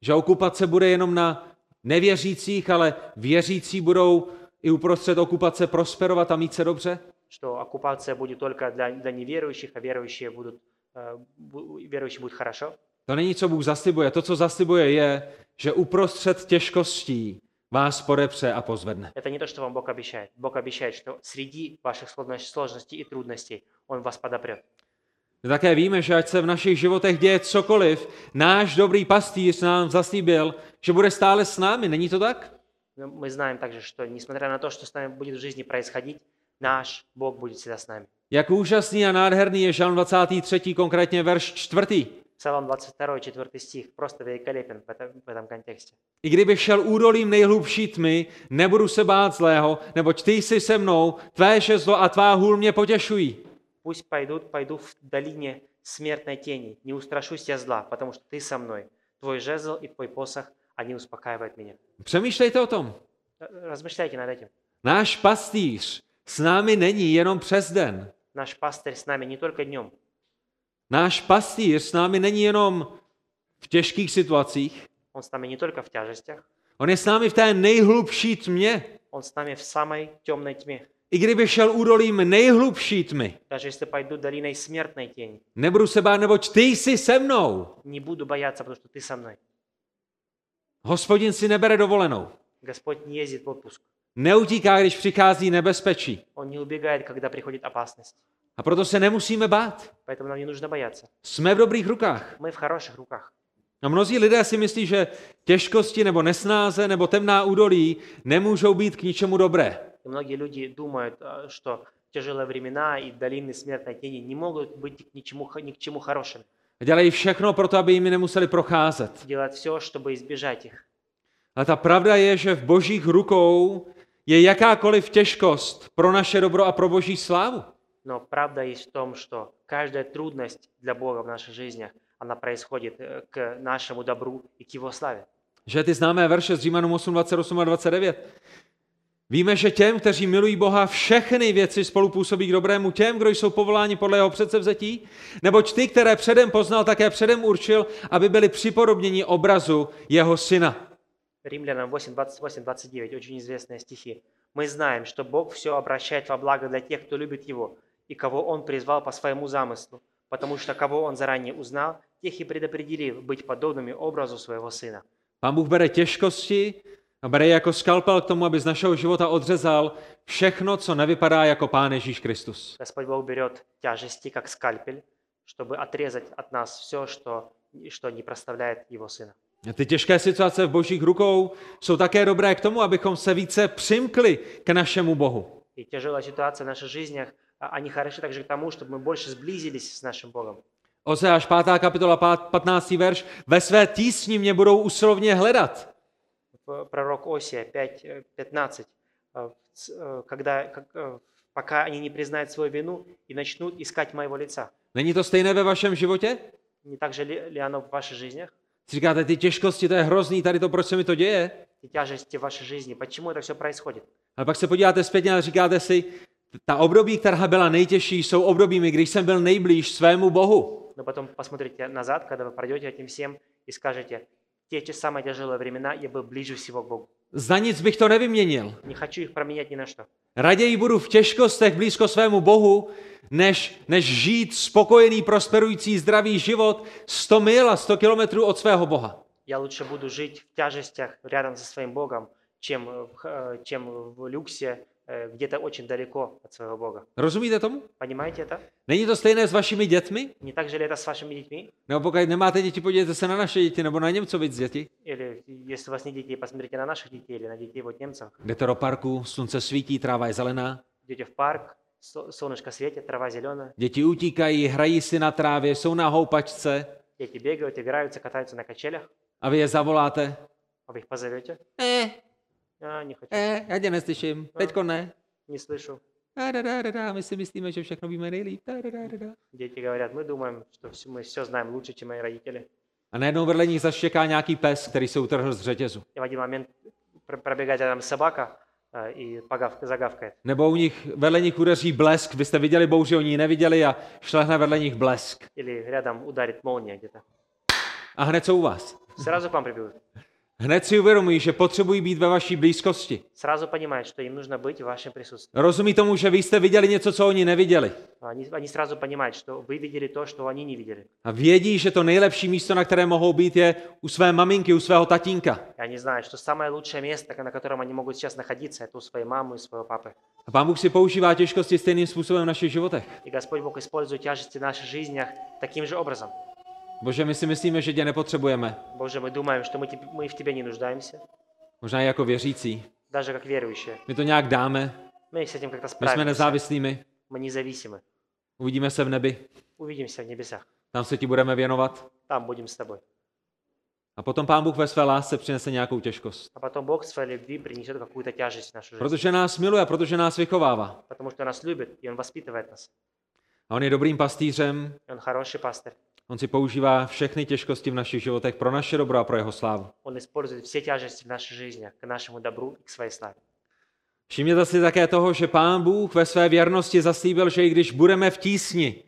Speaker 1: že okupace bude jenom na nevěřících, ale věřící budou i uprostřed okupace prosperovat a mít se dobře.
Speaker 2: что оккупация будет только для, для неверующих, а верующие будут, э, бу- верующие будут хорошо.
Speaker 1: To není, co Bůh zaslibuje. To, co zaslibuje, je, že uprostřed těžkostí vás podepře a pozvedne.
Speaker 2: Это не то, что вам Бог обещает. Бог обещает, что среди ваших сложно- сложностей и трудностей Он вас подопрет.
Speaker 1: My také víme, že ať se v našich životech děje cokoliv, náš dobrý pastýř nám zaslíbil, že bude stále s námi. Není to tak?
Speaker 2: Но мы знаем также, что несмотря на то, что с нами будет в жизни происходить, наш Бог будет всегда с нами.
Speaker 1: Jak úžasný a nádherný je Žalm 23, konkrétně verš 4.
Speaker 2: Псалом 22, 4 стих просто великолепен в этом, в этом контексте.
Speaker 1: I kdybych šel údolím nejhlubší tmy, nebudu se bát zlého, neboť ty jsi se mnou, tvé žezlo a tvá hůl mě potěšují.
Speaker 2: Пусть пойдут, пойду в долине смертной тени, не устрашусь я зла, потому что ты со мной. Твой жезл и твой посох, они успокаивают меня.
Speaker 1: Přemýšlejte o tom.
Speaker 2: Э, Размышляйте над этим.
Speaker 1: Náš pastýř s námi není jenom přes den.
Speaker 2: Наш пастырь с нами не только днем,
Speaker 1: Náš pastýř s námi není jenom v těžkých situacích,
Speaker 2: он с нами не только в тяжестях,
Speaker 1: on je s námi v té nejhlubší tmě.
Speaker 2: он с нами в самой темной тьме.
Speaker 1: I kdyby šel údolím nejhlubší tmy,
Speaker 2: Даже если пойду долиной смертной тени,
Speaker 1: nebudu se bát, neboť ty jsi se mnou.
Speaker 2: не буду бояться, потому что ты со мной.
Speaker 1: Hospodin si nebere dovolenou.
Speaker 2: Господь не ездит в отпуск.
Speaker 1: Neutíká, když přichází nebezpečí.
Speaker 2: Он не убегает, когда приходит опасность.
Speaker 1: A proto se nemusíme bát.
Speaker 2: Поэтому нам не нужно бояться.
Speaker 1: Jsme v dobrých rukách.
Speaker 2: Мы в хороших rukách.
Speaker 1: A mnozí lidé si myslí, že těžkosti nebo nesnáze nebo temná údolí nemůžou být k ničemu dobré.
Speaker 2: И многие люди думают, а, что тяжелые времена и долины смертной тени не могут быть к ничему, х- ни к чему хорошим.
Speaker 1: A dělají všechno pro to, aby jimi nemuseli procházet.
Speaker 2: Делать все, чтобы избежать их.
Speaker 1: Ale ta pravda je, že v božích rukou je jakákoliv těžkost pro naše dobro a pro boží slávu.
Speaker 2: Но правда есть в том, что каждая трудность для Бога в наших жизнях, она происходит э, к нашему добру и к Его славе.
Speaker 1: Že ty známé verše z Římanům 8, 28 a 29. Víme, že těm, kteří milují Boha, všechny věci spolupůsobí k dobrému těm, kdo jsou povoláni podle jeho předsevzetí, neboť ty, které předem poznal, také předem určil, aby byli připodobněni obrazu jeho syna.
Speaker 2: Римлянам 8, 28, 29, очень известные стихи. Мы знаем, что Бог все обращает во благо для тех, кто любит Его, и кого Он призвал по своему замыслу, потому что кого Он заранее узнал, тех и предопределил быть подобными образу своего Сына.
Speaker 1: Pán Bůh bere těžkosti a bere je jako skalpel k tomu, aby z našeho života odřezal všechno, co nevypadá jako Pán Ježíš Kristus.
Speaker 2: Господь Бог берет тяжести, как скальпель, чтобы отрезать от нас все, что, что не проставляет Его Сына.
Speaker 1: A ty těžké situace v božích rukou jsou také dobré k tomu, abychom se více přimkli k našemu Bohu.
Speaker 2: И tяжелая ситуация в наших жизнях, а, они хороши также к тому, чтобы мы больше сблизились с нашим Богом.
Speaker 1: Ozeáš 5. kapitola 15. verš. Ve své tísni mě budou usilovně hledat.
Speaker 2: П- Пророк Осия 5, э, 15. э, ц- э, Когда, как, э, пока они не признают свою вину и начнут искать моего лица.
Speaker 1: Není to stejné ve vašem životě?
Speaker 2: Не так же ли, ли оно в ваших жизнях?
Speaker 1: Si říkáte, ty těžkosti, to je hrozný, tady to, proč se mi to děje?
Speaker 2: Эти тяжести в вашей жизни, почему это все происходит?
Speaker 1: Ale pak se podíváte zpětně a říkáte si, ta období, která byla nejtěžší, jsou obdobími, když jsem byl nejblíž svému Bohu.
Speaker 2: Но потом посмотрите назад, когда вы пройдете этим всем и скажете, те те самые тяжелые времена, я был ближе всего к Богу.
Speaker 1: Za nic bych to nevyměnil.
Speaker 2: Не хочу их променять ни на что.
Speaker 1: Raději budu v těžkostech blízko svému Bohu, než, než žít spokojený, prosperující, zdravý život 100 mil a 100 kilometrů od svého Boha.
Speaker 2: Я лучше буду жить в тяжестях рядом со своим Богом, чем, э, в х- э, чем в люксе э, где-то очень далеко от своего Бога.
Speaker 1: Rozumíte tomu?
Speaker 2: Понимаете это?
Speaker 1: Není to stejné s vašimi dětmi?
Speaker 2: Не так же ли это с вашими детьmi?
Speaker 1: Nebo pokud nemáte děti, podívejte se na naše děti nebo na Němcovic děti.
Speaker 2: Или если у вас нет детей, посмотрите на наших детей или на детей вот немцев.
Speaker 1: Jdete do parku, slunce svítí, tráva je zelená.
Speaker 2: Идете в парк, со- солнышко светит, трава зеленая,
Speaker 1: Děti utíkají, hrají si na trávě, jsou na houpačce
Speaker 2: дети бегают, играются, катаются на качелях,
Speaker 1: a vy je zavoláte.
Speaker 2: а вы их позовете?
Speaker 1: Eh,
Speaker 2: А, не хочу,
Speaker 1: eh, já tě neslyším, teďko ne.
Speaker 2: не слышу.
Speaker 1: Da, da, da, da, da, my si myslíme, že všechno víme nejlíp. Da, da, da, da, da.
Speaker 2: Дети говорят, мы думаем, что всё- мы все знаем лучше, чем мои родители.
Speaker 1: A najednou vedle nich zaštěká nějaký pes, který se utrhl z řetězu.
Speaker 2: И в один момент пр- пробегает рядом собака э, и погав- загавкает.
Speaker 1: Nebo u nich, vedle nich udeří blesk, vy jste viděli bouři, oni ji neviděli a šlehne vedle nich blesk.
Speaker 2: Или рядом ударит молния где-то.
Speaker 1: A hned jsou u vás.
Speaker 2: Сразу к вам прибегут.
Speaker 1: Hned si uvědomují, že potřebují být ve vaší blízkosti.
Speaker 2: Сразу понимают, что им нужно быть в вашем присутствии.
Speaker 1: Rozumí tomu, že vy jste viděli něco, co oni neviděli.
Speaker 2: Они, они сразу понимают, что вы видели то, что они не видели.
Speaker 1: A vědí, že to nejlepší místo, na které mohou být, je u své maminky, u svého tatínka.
Speaker 2: И они знают, что самое лучшее место, на котором они могут сейчас находиться, это у своей мамы и своего папы.
Speaker 1: A Pán Bůh si používá těžkosti stejným způsobem v našich životech.
Speaker 2: И Господь Бог использует тяжести в наших жизнях таким же образом.
Speaker 1: Bože, my si myslíme, že tě nepotřebujeme.
Speaker 2: Боже, мы думаем, что мы, тебе- мы в Тебе не нуждаемся,
Speaker 1: Možná i jako věřící.
Speaker 2: даже как верующие.
Speaker 1: My to nějak dáme,
Speaker 2: Мы с этим как-то
Speaker 1: my jsme
Speaker 2: справимся.
Speaker 1: nezávislými.
Speaker 2: Мы независимы.
Speaker 1: Uvidíme se v nebi,
Speaker 2: Увидимся в небесах.
Speaker 1: tam se ti budeme věnovat.
Speaker 2: Там будем с Тобой.
Speaker 1: A potom Pán Bůh ve své lásce přinese nějakou těžkost.
Speaker 2: А потом Бог в своей любви принесет какую-то тяжесть в нашу жизнь.
Speaker 1: Protože nás miluje, protože nás vychovává.
Speaker 2: Потому что нас любит, и Он воспитывает нас.
Speaker 1: A on je dobrým pastýřem,
Speaker 2: И Он хороший пастырь.
Speaker 1: on si používá všechny těžkosti v našich životech pro naše dobro a pro jeho slávu.
Speaker 2: Он использует все тяжести в нашей жизни к нашему добру и к своей славе.
Speaker 1: Všimněte si také toho, že Pán Bůh ve své věrnosti zaslíbil, že i když budeme v tísni,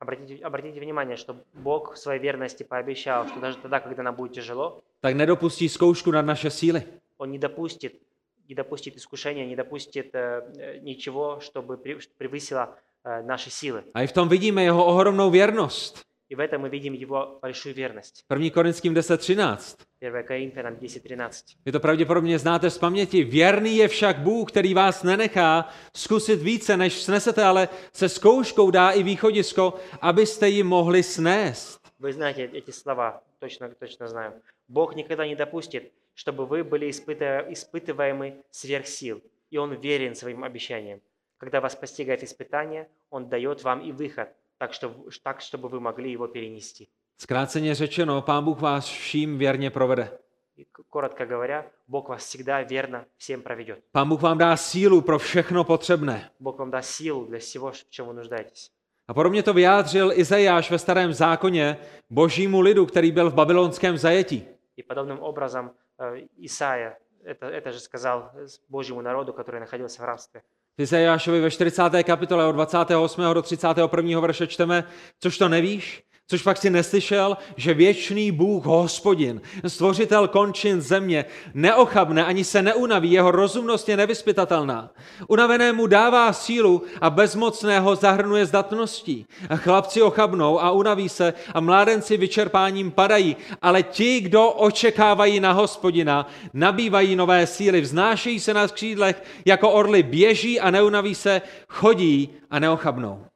Speaker 2: Обратите, обратите внимание, что Бог в своей верности пообещал, что даже тогда, когда нам будет тяжело,
Speaker 1: tak nedopustí zkoušku nad naše síly.
Speaker 2: Он не допустит, не допустит искушения, не допустит э, э, ничего, чтобы прев- что превысило э, наши силы.
Speaker 1: A i v tom vidíme jeho ohromnou věrnost.
Speaker 2: И в этом мы видим Его большую верность.
Speaker 1: 1. Korinským 10.13.
Speaker 2: 1 Коринфянам 10.13.
Speaker 1: Vy to pravděpodobně znáte z paměti. Věrný je však Bůh, který vás nenechá zkusit více, než snesete, ale se zkouškou dá i východisko, abyste ji mohli snést.
Speaker 2: Вы знаете эти слова, точно, точно знаю. Бог никогда не допустит, чтобы вы были испытываемы сверх сил, и Он верен своим обещаниям. Когда вас постигает испытание, Он дает вам и выход, так, что, так чтобы вы могли его перенести.
Speaker 1: Zkráceně řečeno, Pán Bůh vás vším věrně provede.
Speaker 2: И к- коротко говоря, Бог вас всегда верно всем проведет.
Speaker 1: Pán Bůh vám dá sílu pro všechno potřebné.
Speaker 2: Бог вам даст силу для всего, в чем вы нуждаетесь.
Speaker 1: A podobně to vyjádřil Izajáš ve starém zákoně božímu lidu, který byl v babylonském zajetí.
Speaker 2: И подобным образом э, Исаия это, это же сказал с Божьему народу, который находился в рабстве.
Speaker 1: v Izajášovi ve 40. kapitole od 28. do 31. verše čteme, což to nevíš, což fakt si neslyšel, že věčný Bůh, hospodin, stvořitel končin země, neochabne ani se neunaví, jeho rozumnost je nevyspytatelná. Unavenému dává sílu a bezmocného zahrnuje zdatností. A chlapci ochabnou a unaví se a mládenci vyčerpáním padají, ale ti, kdo očekávají na hospodina, nabývají nové síly, vznášejí se na křídlech jako orly, běží a neunaví se, chodí a neochabnou.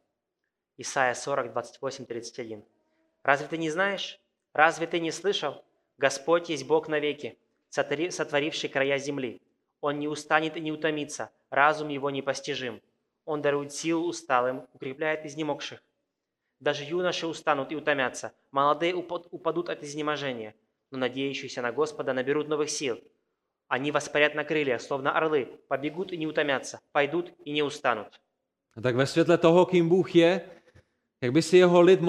Speaker 2: Исайя 40, 28, 31. «Разве ты не знаешь? Разве ты не слышал? Господь есть Бог навеки, сотвори- сотворивший края земли. Он не устанет и не утомится, разум его непостижим. Он дарует силу усталым, укрепляет изнемогших. Даже юноши устанут и утомятся, молодые упад- упадут от изнеможения, но надеющиеся на Господа наберут новых сил. Они воспарят на крыльях, словно орлы, побегут и не утомятся, пойдут и не устанут».
Speaker 1: A tak ve světle toho, kým Bůh je, jak by si jeho lid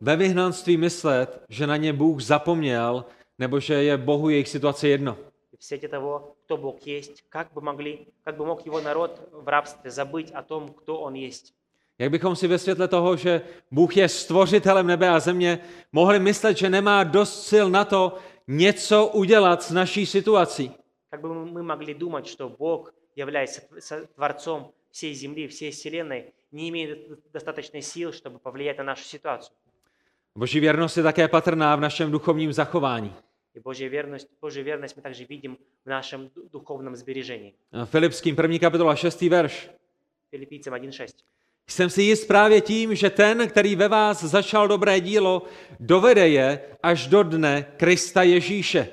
Speaker 1: ve vyhnanství myslet, že na ně Bůh zapomněl, nebo že je Bohu jejich situace jedno.
Speaker 2: И в свете того, кто Бог есть, как бы, могли, как бы мог его народ в рабстве забыть о том, кто он есть?
Speaker 1: Jak bychom si ve světle toho, že Bůh je stvořitelem nebe a země, mohli myslet, že nemá dost sil na to něco udělat s naší situací.
Speaker 2: Как бы мы мы могли думать, что Бог, являясь тв- со- Творцом всей земли, всей Вселенной, не имеет д- достаточной сил, чтобы повлиять на нашу ситуацию.
Speaker 1: Boží věrnost je také patrná v našem duchovním zachování.
Speaker 2: И Божья верность, Божью верность мы также видим в нашем ду- духовном сбережении.
Speaker 1: Filipským první kapitola 6. verš.
Speaker 2: Филиппийцам 1.6.
Speaker 1: Jsem si jist právě tím, že ten, který ve vás začal dobré dílo, dovede je až do dne Krista Ježíše.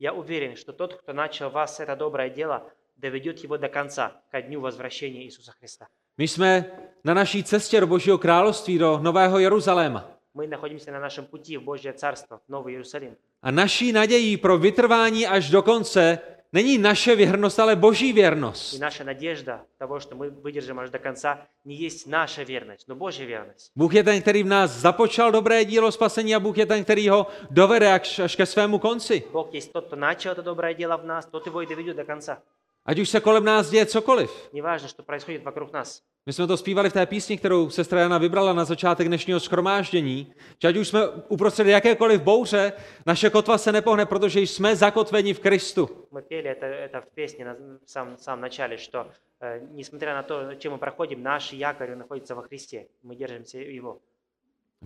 Speaker 2: Я уверен, что тот, кто начал в вас это доброе дело, доведет его до конца, ко дню возвращения Иисуса Христа.
Speaker 1: My jsme na naší cestě do Božího království, do Nového Jeruzaléma.
Speaker 2: Мы находимся на нашем пути в Божье Царство, в Новый Иерусалим.
Speaker 1: A naší nadějí pro vytrvání až do konce není naše věrnost, ale Boží
Speaker 2: И
Speaker 1: věrnost.
Speaker 2: наша надежда того, что мы выдержим аж до конца, не есть наша верность, но Божья верность.
Speaker 1: Bůh je ten, který v nás započal dobré dílo spasení a Bůh je ten, který ho dovede až, až ke svému konci.
Speaker 2: Бог есть тот, кто начал это доброе дело в нас, тот его и доведет до конца.
Speaker 1: Ať už se kolem nás děje cokoliv.
Speaker 2: Неважно, что происходит вокруг нас.
Speaker 1: My jsme to zpívali v té písni, kterou sestra Jana vybrala na začátek dnešního schromáždění. Že ať už jsme uprostřed jakékoliv bouře, naše kotva se nepohne, protože jsme zakotveni v Kristu.
Speaker 2: Мы пели это, это в песне на в самом, в самом начале, что э, несмотря на то, чем мы проходим, наш якорь находится во Христе. Мы держимся Его.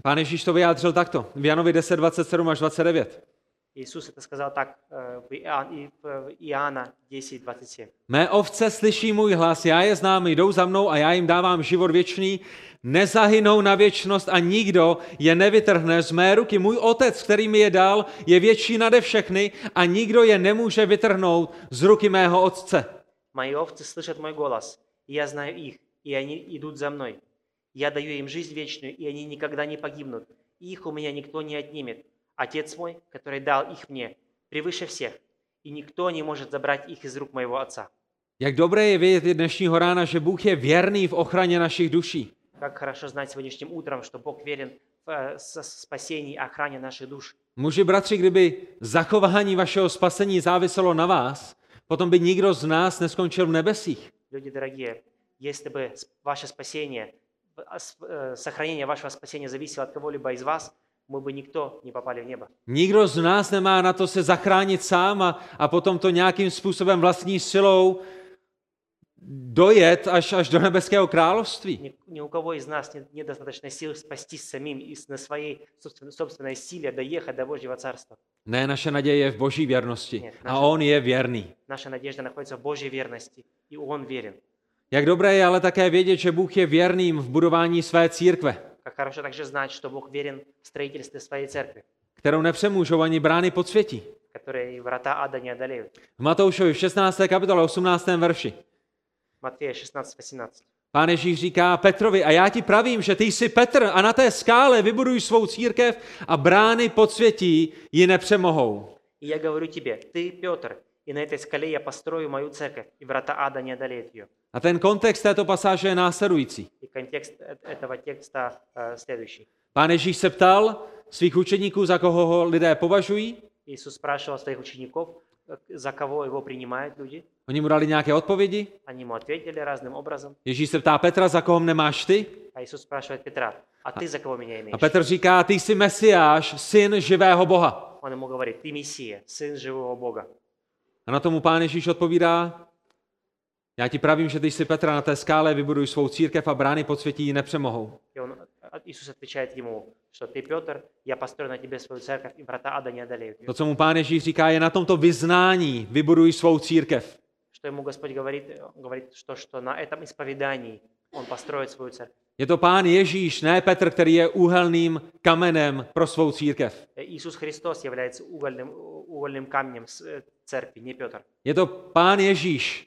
Speaker 1: Pán Ježíš to vyjádřil takto, v Janovi 10, 27 až 29.
Speaker 2: Иисус это сказал так э, в Иоанн- и в Иоанна 10.27.
Speaker 1: Mé ovce slyší můj hlas, já je znám, jdou za mnou a já jim dávám život věčný, nezahynou na věčnost a nikdo je nevytrhne z mé ruky. Můj otec, který mi je dal, je větší nade všechny a nikdo je nemůže vytrhnout z ruky mého otce.
Speaker 2: Мои овцы слышат мой голос, и я знаю их, и они идут за мной. Я даю им жизнь вечную, и они никогда не погибнут. Их у меня никто не отнимет. Отец мой, который дал их мне, превыше всех, и никто не может забрать их из рук моего Отца.
Speaker 1: Jak dobré je vědět dnešního rána, že Bůh je věrný v ochraně našich duší.
Speaker 2: Как хорошо знать сегодняшним утром, что Бог верен в э, с- спасении и охране наших душ.
Speaker 1: Muži, bratři, kdyby zachování vašeho spasení záviselo na vás, potom by nikdo z nás neskončil v nebesích.
Speaker 2: Люди дорогие, если бы с- ваше спасение, в- а с- э, сохранение вашего спасения зависело от кого-либо из вас, мы бы никто не попали в небо.
Speaker 1: Nikdo z nás nemá na to se zachránit sám a, a potom to nějakým způsobem vlastní silou dojet až, až do nebeského království.
Speaker 2: Ни, ни у кого из нас нет, нет достаточной силы спастись самим и с- на своей собственной, собственной силе доехать до Божьего Царства.
Speaker 1: Ne, naše naděje je v boží věrnosti
Speaker 2: Ne,
Speaker 1: a
Speaker 2: naše-
Speaker 1: on je věrný.
Speaker 2: Наша надежда находится в Божьей верности, и Он верен.
Speaker 1: Jak dobré je ale také vědět, že Bůh je věrným v budování své církve,
Speaker 2: Как хорошо также знать, что Бог верен в строительстве своей церкви,
Speaker 1: kterou nepřemůžou ani brány podsvětí.
Speaker 2: которые врата ада не одолеют.
Speaker 1: V Matoušovi v 16. kapitole 18. verši
Speaker 2: Матфея 16-18.
Speaker 1: Pán Ježíš říká Petrovi, a já ti pravím, že ty jsi Petr a na té skále vybuduj svou církev a brány podsvětí ji nepřemohou.
Speaker 2: И я говорю тебе, ты, Петр, и на этой скале я построю мою церковь, и врата ада не одолеют ее.
Speaker 1: A ten kontext této pasáže je následující.
Speaker 2: И контекст э- этого текста э, следующий.
Speaker 1: Pán Ježíš se ptal svých učeníků, za koho ho lidé považují.
Speaker 2: Иисус спрашивал своих учеников, э, за kого его принимают люди.
Speaker 1: Oni mu dali nějaké odpovědi.
Speaker 2: Они ему ответили разным образом.
Speaker 1: Ježíš se ptá Petra, za koho mne máš ty?
Speaker 2: А Иисус спрашивает Петра, а ты за кого меня
Speaker 1: A
Speaker 2: имеешь?
Speaker 1: Petr říká, ty jsi Mesiáš, syn živého Boha.
Speaker 2: Он ему говорит, ты Мессия, сын живого Бога.
Speaker 1: A na tomu pán Ježíš odpovídá, já ti pravím, že ty jsi Petra na té skále, vybuduj svou církev a brány podsvětí ji nepřemohou.
Speaker 2: И он, а- Иисус отвечает ему, что ты, Петр, я построю на тебе свою церковь, и врата ада не одолеют ее.
Speaker 1: To, co mu pán Ježíš říká, je na tomto vyznání vybuduj svou církev.
Speaker 2: Что ему Господь говорит? Он говорит, что, что на этом исповедании он построит свою церковь.
Speaker 1: Je to pán Ježíš, ne Petr, který je úhelným kamenem pro svou církev.
Speaker 2: Э, Иисус Христос является угольным, угольным камнем с- э, церкви, не Петр.
Speaker 1: Je to pán Ježíš,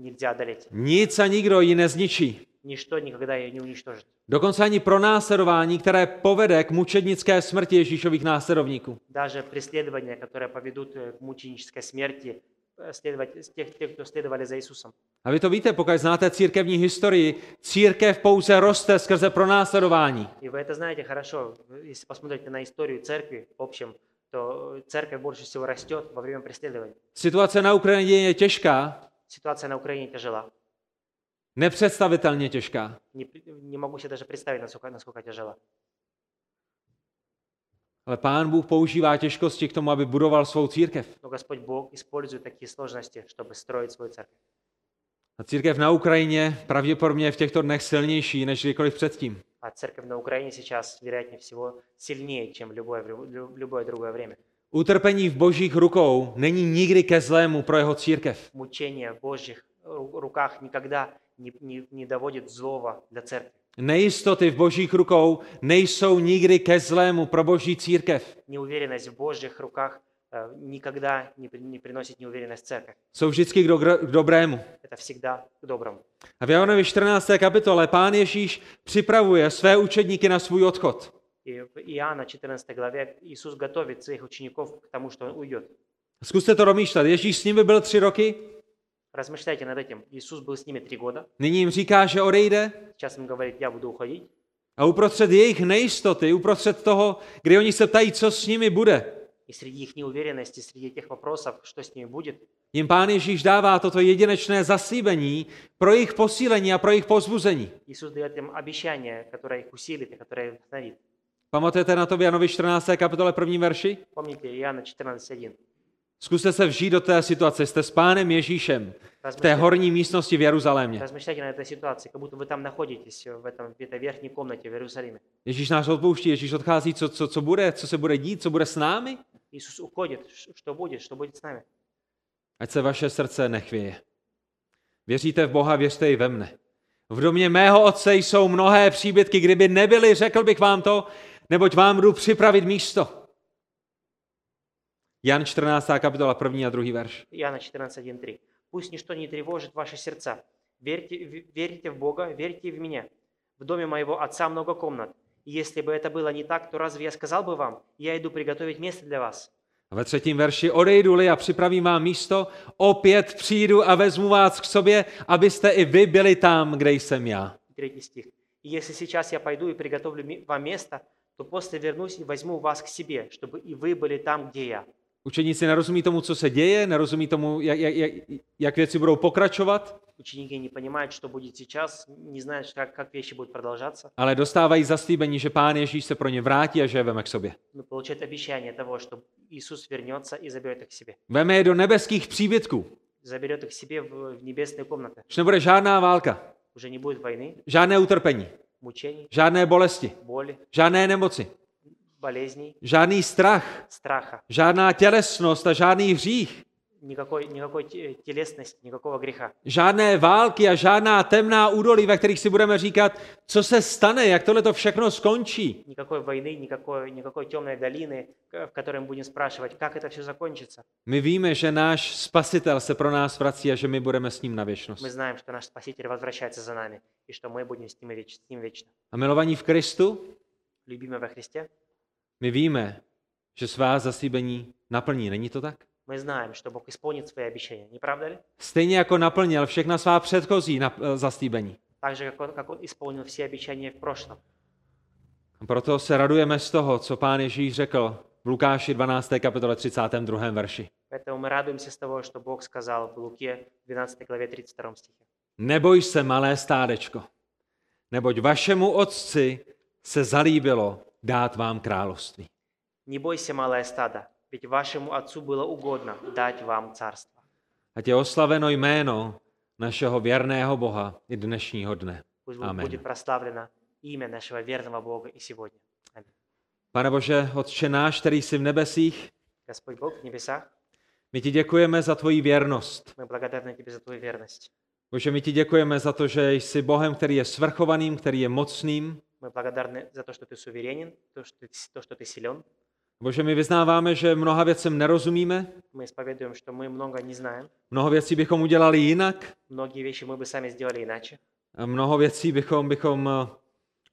Speaker 2: нельзя одолеть.
Speaker 1: Nic a nikdo ji nezničí.
Speaker 2: Ничто никогда ее не уничтожит.
Speaker 1: Dokonce ani pro následování, které povede k mučednické smrti Ježíšových následovníků.
Speaker 2: Даже преследования, которые поведут э, к мученической смерти э, следовать, с тех, тех, кто следовали за Иисусом.
Speaker 1: A vy to víte, pokud znáte církevní historii, církev pouze roste skrze pronásledování.
Speaker 2: И вы это знаете хорошо. Вы, Если посмотрите на историю церкви в общем, то церковь больше всего растет во время преследований.
Speaker 1: Situace na Ukrajině je těžká,
Speaker 2: Ситуация на Украине тяжела.
Speaker 1: nepředstavitelně těžká.
Speaker 2: Не, при- не могу себе даже представить, насколько, насколько тяжела.
Speaker 1: Ale pán Bůh používá těžkosti k tomu, aby budoval svou církev.
Speaker 2: Но Господь Бог использует такие сложности, чтобы строить свою церковь.
Speaker 1: A církev na Ukrajině pravděpodobně je v těchto dnech silnější než kdykoliv předtím.
Speaker 2: А церковь на Украине сейчас, вероятнее всего, сильнее, чем в любое, в лю- в любое другое время.
Speaker 1: Utrpení v božích rukou není nikdy ke zlému pro jeho církev.
Speaker 2: Мучение в Божьих ру- руках никогда не, не, не доводит злого для церкви.
Speaker 1: Nejistoty v božích rukou nejsou nikdy ke zlému pro boží církev.
Speaker 2: Неуверенность в Божьих руках э, никогда не, при- не приносит неуверенность в церковь.
Speaker 1: Jsou vždycky k, dogr- k dobrému.
Speaker 2: Это всегда к доброму.
Speaker 1: A v Janovi 14. kapitole pán Ježíš připravuje své učedníky na svůj odchod.
Speaker 2: И в Иоанна 14 главе Иисус готовит своих учеников к тому, что Он уйдет.
Speaker 1: Zkuste to domýšlet. Ježíš s nimi byl tři roky,
Speaker 2: Размышляйте над этим. Иисус был с ними три года.
Speaker 1: nyní jim říká, že odejde
Speaker 2: Сейчас им говорит, я буду уходить.
Speaker 1: a uprostřed jejich nejistoty, uprostřed toho, kdy oni se ptají, co s nimi bude,
Speaker 2: И среди их неуверенности, среди тех вопросов, что с ними будет,
Speaker 1: jim pán Ježíš dává toto jedinečné zaslíbení pro jejich posílení a pro jejich pozbuzení.
Speaker 2: Иисус дает им обещание, которое их усилит и которое их вдохновит.
Speaker 1: Pamatujete na to v Janovi 14. kapitole první verši?
Speaker 2: Помните Иоанна 14.1.
Speaker 1: Zkuste se vžít do té situace. Jste s pánem Ježíšem v té
Speaker 2: Размышляйте,
Speaker 1: horní místnosti v Jeruzalémě.
Speaker 2: размышляйте на этой ситуации, как будто вы там находитесь, в, этом, в этой верхней комнате в Иерусалиме.
Speaker 1: Ježíš nás odpouští, Ježíš odchází, co, co, co bude, co se bude dít, co bude s námi?
Speaker 2: Иисус уходит. Ш- Что будет? Что будет с нами?
Speaker 1: Ať se vaše srdce nechvěje. Věříte v Boha, věřte i ve mne. V domě mého otce jsou mnohé příbytky, kdyby nebyly, řekl bych vám to, neboť vám jdu připravit místo. Jan 14. kapitola, první a druhý verš.
Speaker 2: Иоанна 14.1.3. «Пусть ничто не тревожит ваши сердца. Верьте, в- верите в Бога, верьте и в меня. В доме моего отца много комнат. И если бы это было не так, то разве я сказал бы вам, я иду приготовить место для вас?
Speaker 1: A ve třetím verši, odejdu-li a připravím vám místo, opět přijdu a vezmu vás k sobě, abyste i vy byli tam, kde jsem já.
Speaker 2: Третий стих. «И если сейчас я пойду и приготовлю ми- вам место, то после вернусь и возьму вас к себе, чтобы и вы были там, где я».
Speaker 1: Učeníci nerozumí tomu, co se děje, nerozumí tomu, jak, jak, jak, jak věci budou pokračovat,
Speaker 2: Ученики не понимают, что будет сейчас, не знают, как, как вещи будут продолжаться,
Speaker 1: ale dostávají zaslíbení, že Pán Ježíš se pro ně vrátí a že je veme k sobě.
Speaker 2: но получают обещание того, что Иисус вернется и заберет их к себе.
Speaker 1: Veme je do nebeských příbytků.
Speaker 2: Заберет их к себе в, в небесные комнаты.
Speaker 1: Už nebude žádná válka,
Speaker 2: Уже не будет войны,
Speaker 1: žádné utrpení,
Speaker 2: mučení,
Speaker 1: žádné bolesti,
Speaker 2: boli,
Speaker 1: žádné nemoci, žádný strach,
Speaker 2: stracha,
Speaker 1: žádná tělesnost a žádný hřích,
Speaker 2: никакой, никакой те- телесности, никакого греха.
Speaker 1: žádné války a žádná temná údolí, ve kterých si budeme říkat, co se stane, jak tohle to všechno skončí.
Speaker 2: Никакой войны, никакой, никакой темной долины, к- в которой мы будем спрашивать, как это все закончится.
Speaker 1: My víme, že náš spasitel se pro nás vrací a že my budeme s ním na věčnost.
Speaker 2: Мы знаем, что наш Спаситель возвращается за нами, и что мы будем с ним, веч- с ним вечно.
Speaker 1: A milovaní v Kristu,
Speaker 2: Любимые во Христе,
Speaker 1: my víme, že svá zaslíbení naplní. Není to tak?
Speaker 2: мы знаем, что Бог исполнит свои обещания, не правда ли?
Speaker 1: Stejně jako naplnil všechna svá předchozí nap- eh, zaslíbení.
Speaker 2: Так же, как он, как он исполнил все обещания в прошлом.
Speaker 1: A proto se radujeme z toho, co pán Ježíš řekl v Lukáši 12. kapitole 32. verši.
Speaker 2: Поэтому мы радуемся с того, что Бог сказал в Луке 12 главе 32 стихе.
Speaker 1: Neboj se, malé stádečko, neboť vašemu otci se zalíbilo dát vám království.
Speaker 2: Не бойся, малое стадо, ведь вашему Отцу было угодно дать вам царство.
Speaker 1: Ať je oslaveno jméno našeho věrného Boha i dnešního dne.
Speaker 2: Пусть бу-
Speaker 1: Amen.
Speaker 2: будет прославлено имя нашего верного Бога и сегодня. Аминь.
Speaker 1: Pane Bože, Otče náš, který jsi v nebesích,
Speaker 2: Господь Бог в небесах,
Speaker 1: my ti děkujeme za tvoji věrnost.
Speaker 2: мы благодарны Тебе за Твою верность.
Speaker 1: Bože, my ti děkujeme za to, že jsi Bohem, který je svrchovaným, který je mocným.
Speaker 2: Мы благодарны за то, что Ты суверенен, то, что Ты, то, что ты силен.
Speaker 1: Bože, my vyznáváme, že mnoha věcem nerozumíme,
Speaker 2: Мы исповедуем, что мы много не знаем.
Speaker 1: mnoho věcí bychom udělali jinak,
Speaker 2: Многие вещи мы бы сами сделали иначе.
Speaker 1: a mnoho věcí bychom, bychom eh,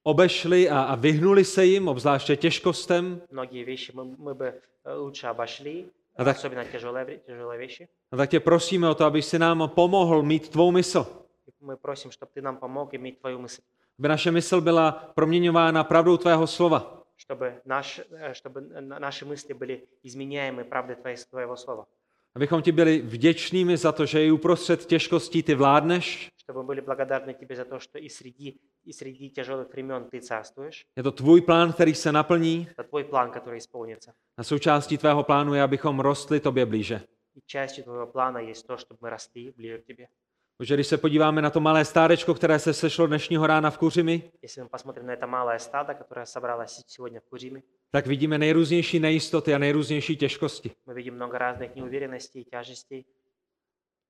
Speaker 1: obešli a, a vyhnuli se jim, obzvláště těžkostem,
Speaker 2: Многие вещи мы, мы бы э, лучше обошли,
Speaker 1: A tak,
Speaker 2: особенно тяжелые, вре- тяжелые вещи.
Speaker 1: a tak tě prosíme o to, aby si nám pomohl mít tvou mysl.
Speaker 2: И мы просим, чтобы ты нам помог иметь твою мысль,
Speaker 1: Aby naše mysl byla proměňována pravdou tvého slova.
Speaker 2: чтобы, наш, э, чтобы на- наши мысли были изменяемы правдой твоей- твоего слова,
Speaker 1: Abychom ti byli vděčnými za to, že i uprostřed těžkostí ty vládneš.
Speaker 2: чтобы мы были благодарны тебе за то, что и среди, и среди тяжелых времен ты царствуешь.
Speaker 1: Je to tvůj plán, který se naplní
Speaker 2: Это твой план, который исполнится.
Speaker 1: a součástí tvého plánu je, abychom rostli tobě blíže.
Speaker 2: И частью твоего плана есть то, чтобы мы росли ближе к тебе.
Speaker 1: Protože když se podíváme na to malé stádečko, které se sešlo dnešního rána v Kuřimi,
Speaker 2: Если мы посмотрим на это малое стадо, которое собралось сегодня в Куриме,
Speaker 1: tak vidíme nejrůznější nejistoty a nejrůznější těžkosti.
Speaker 2: мы видим много разных неуверенностей и тяжестей.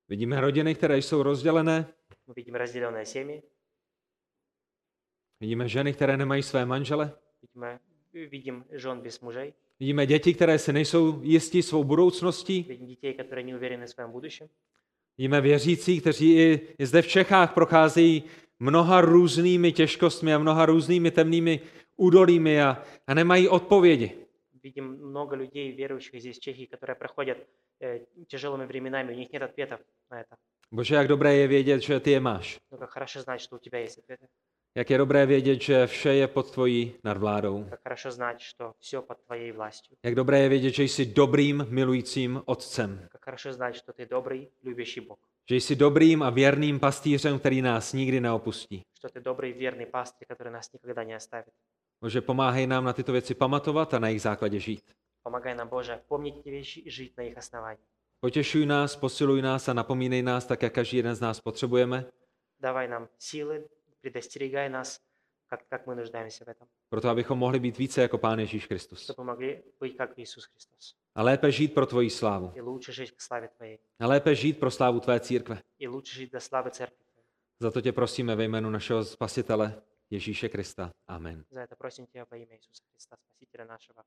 Speaker 1: Vidíme rodiny, které jsou rozdělené,
Speaker 2: Мы видим разделенные семьи,
Speaker 1: vidíme ženy, které nemají své manžele,
Speaker 2: видим, видим жен без мужей,
Speaker 1: vidíme děti, které si nejsou jistí svou budoucností,
Speaker 2: видим детей, которые не уверены в своем будущем.
Speaker 1: vidíme věřící, kteří i, i zde v Čechách procházejí mnoha různými těžkostmi a mnoha různými temnými údolími a, a nemají odpovědi.
Speaker 2: Видим много людей, верующих здесь в Чехии, которые проходят э, тяжелыми временами, у них нет ответов на это.
Speaker 1: Bože, jak dobré je vědět, že ty je máš.
Speaker 2: Но как хорошо знать, что у тебя есть ответы.
Speaker 1: Jak je dobré vědět, že vše je pod tvojí nadvládou.
Speaker 2: Как хорошо знать, что все под твоей властью.
Speaker 1: Jak dobré je vědět, že jsi dobrým, milujícím otcem.
Speaker 2: Как хорошо знать, что ты добрый, любящий Бог.
Speaker 1: Že jsi dobrým a věrným pastýřem, který nás nikdy neopustí.
Speaker 2: Что ты добрый, верный пастырь, который нас никогда не оставит.
Speaker 1: Bože, pomáhej nám na tyto věci pamatovat a na jejich základě žít.
Speaker 2: Помогай нам, Боже, помнить эти вещи и жить на их основании.
Speaker 1: Potěšuj nás, posiluj nás a napomínej nás tak, jak každý jeden z nás potřebujeme,
Speaker 2: Давай нам силы, предостерегай нас, как, как мы нуждаемся в этом,
Speaker 1: proto abychom mohli být více jako Pán Ježíš Kristus.
Speaker 2: чтобы могли быть как Иисус Христос.
Speaker 1: A lépe žít pro tvoji slávu.
Speaker 2: И лучше жить к славе Твоей.
Speaker 1: A lépe žít pro slávu tvé církve.
Speaker 2: И лучше жить до славы Церкви Твоей.
Speaker 1: Za to tě prosíme ve jménu našeho Spasitele Ježíše Krista. Amen.
Speaker 2: За это просим Тебя во имя Иисуса Христа, Спасителя нашего.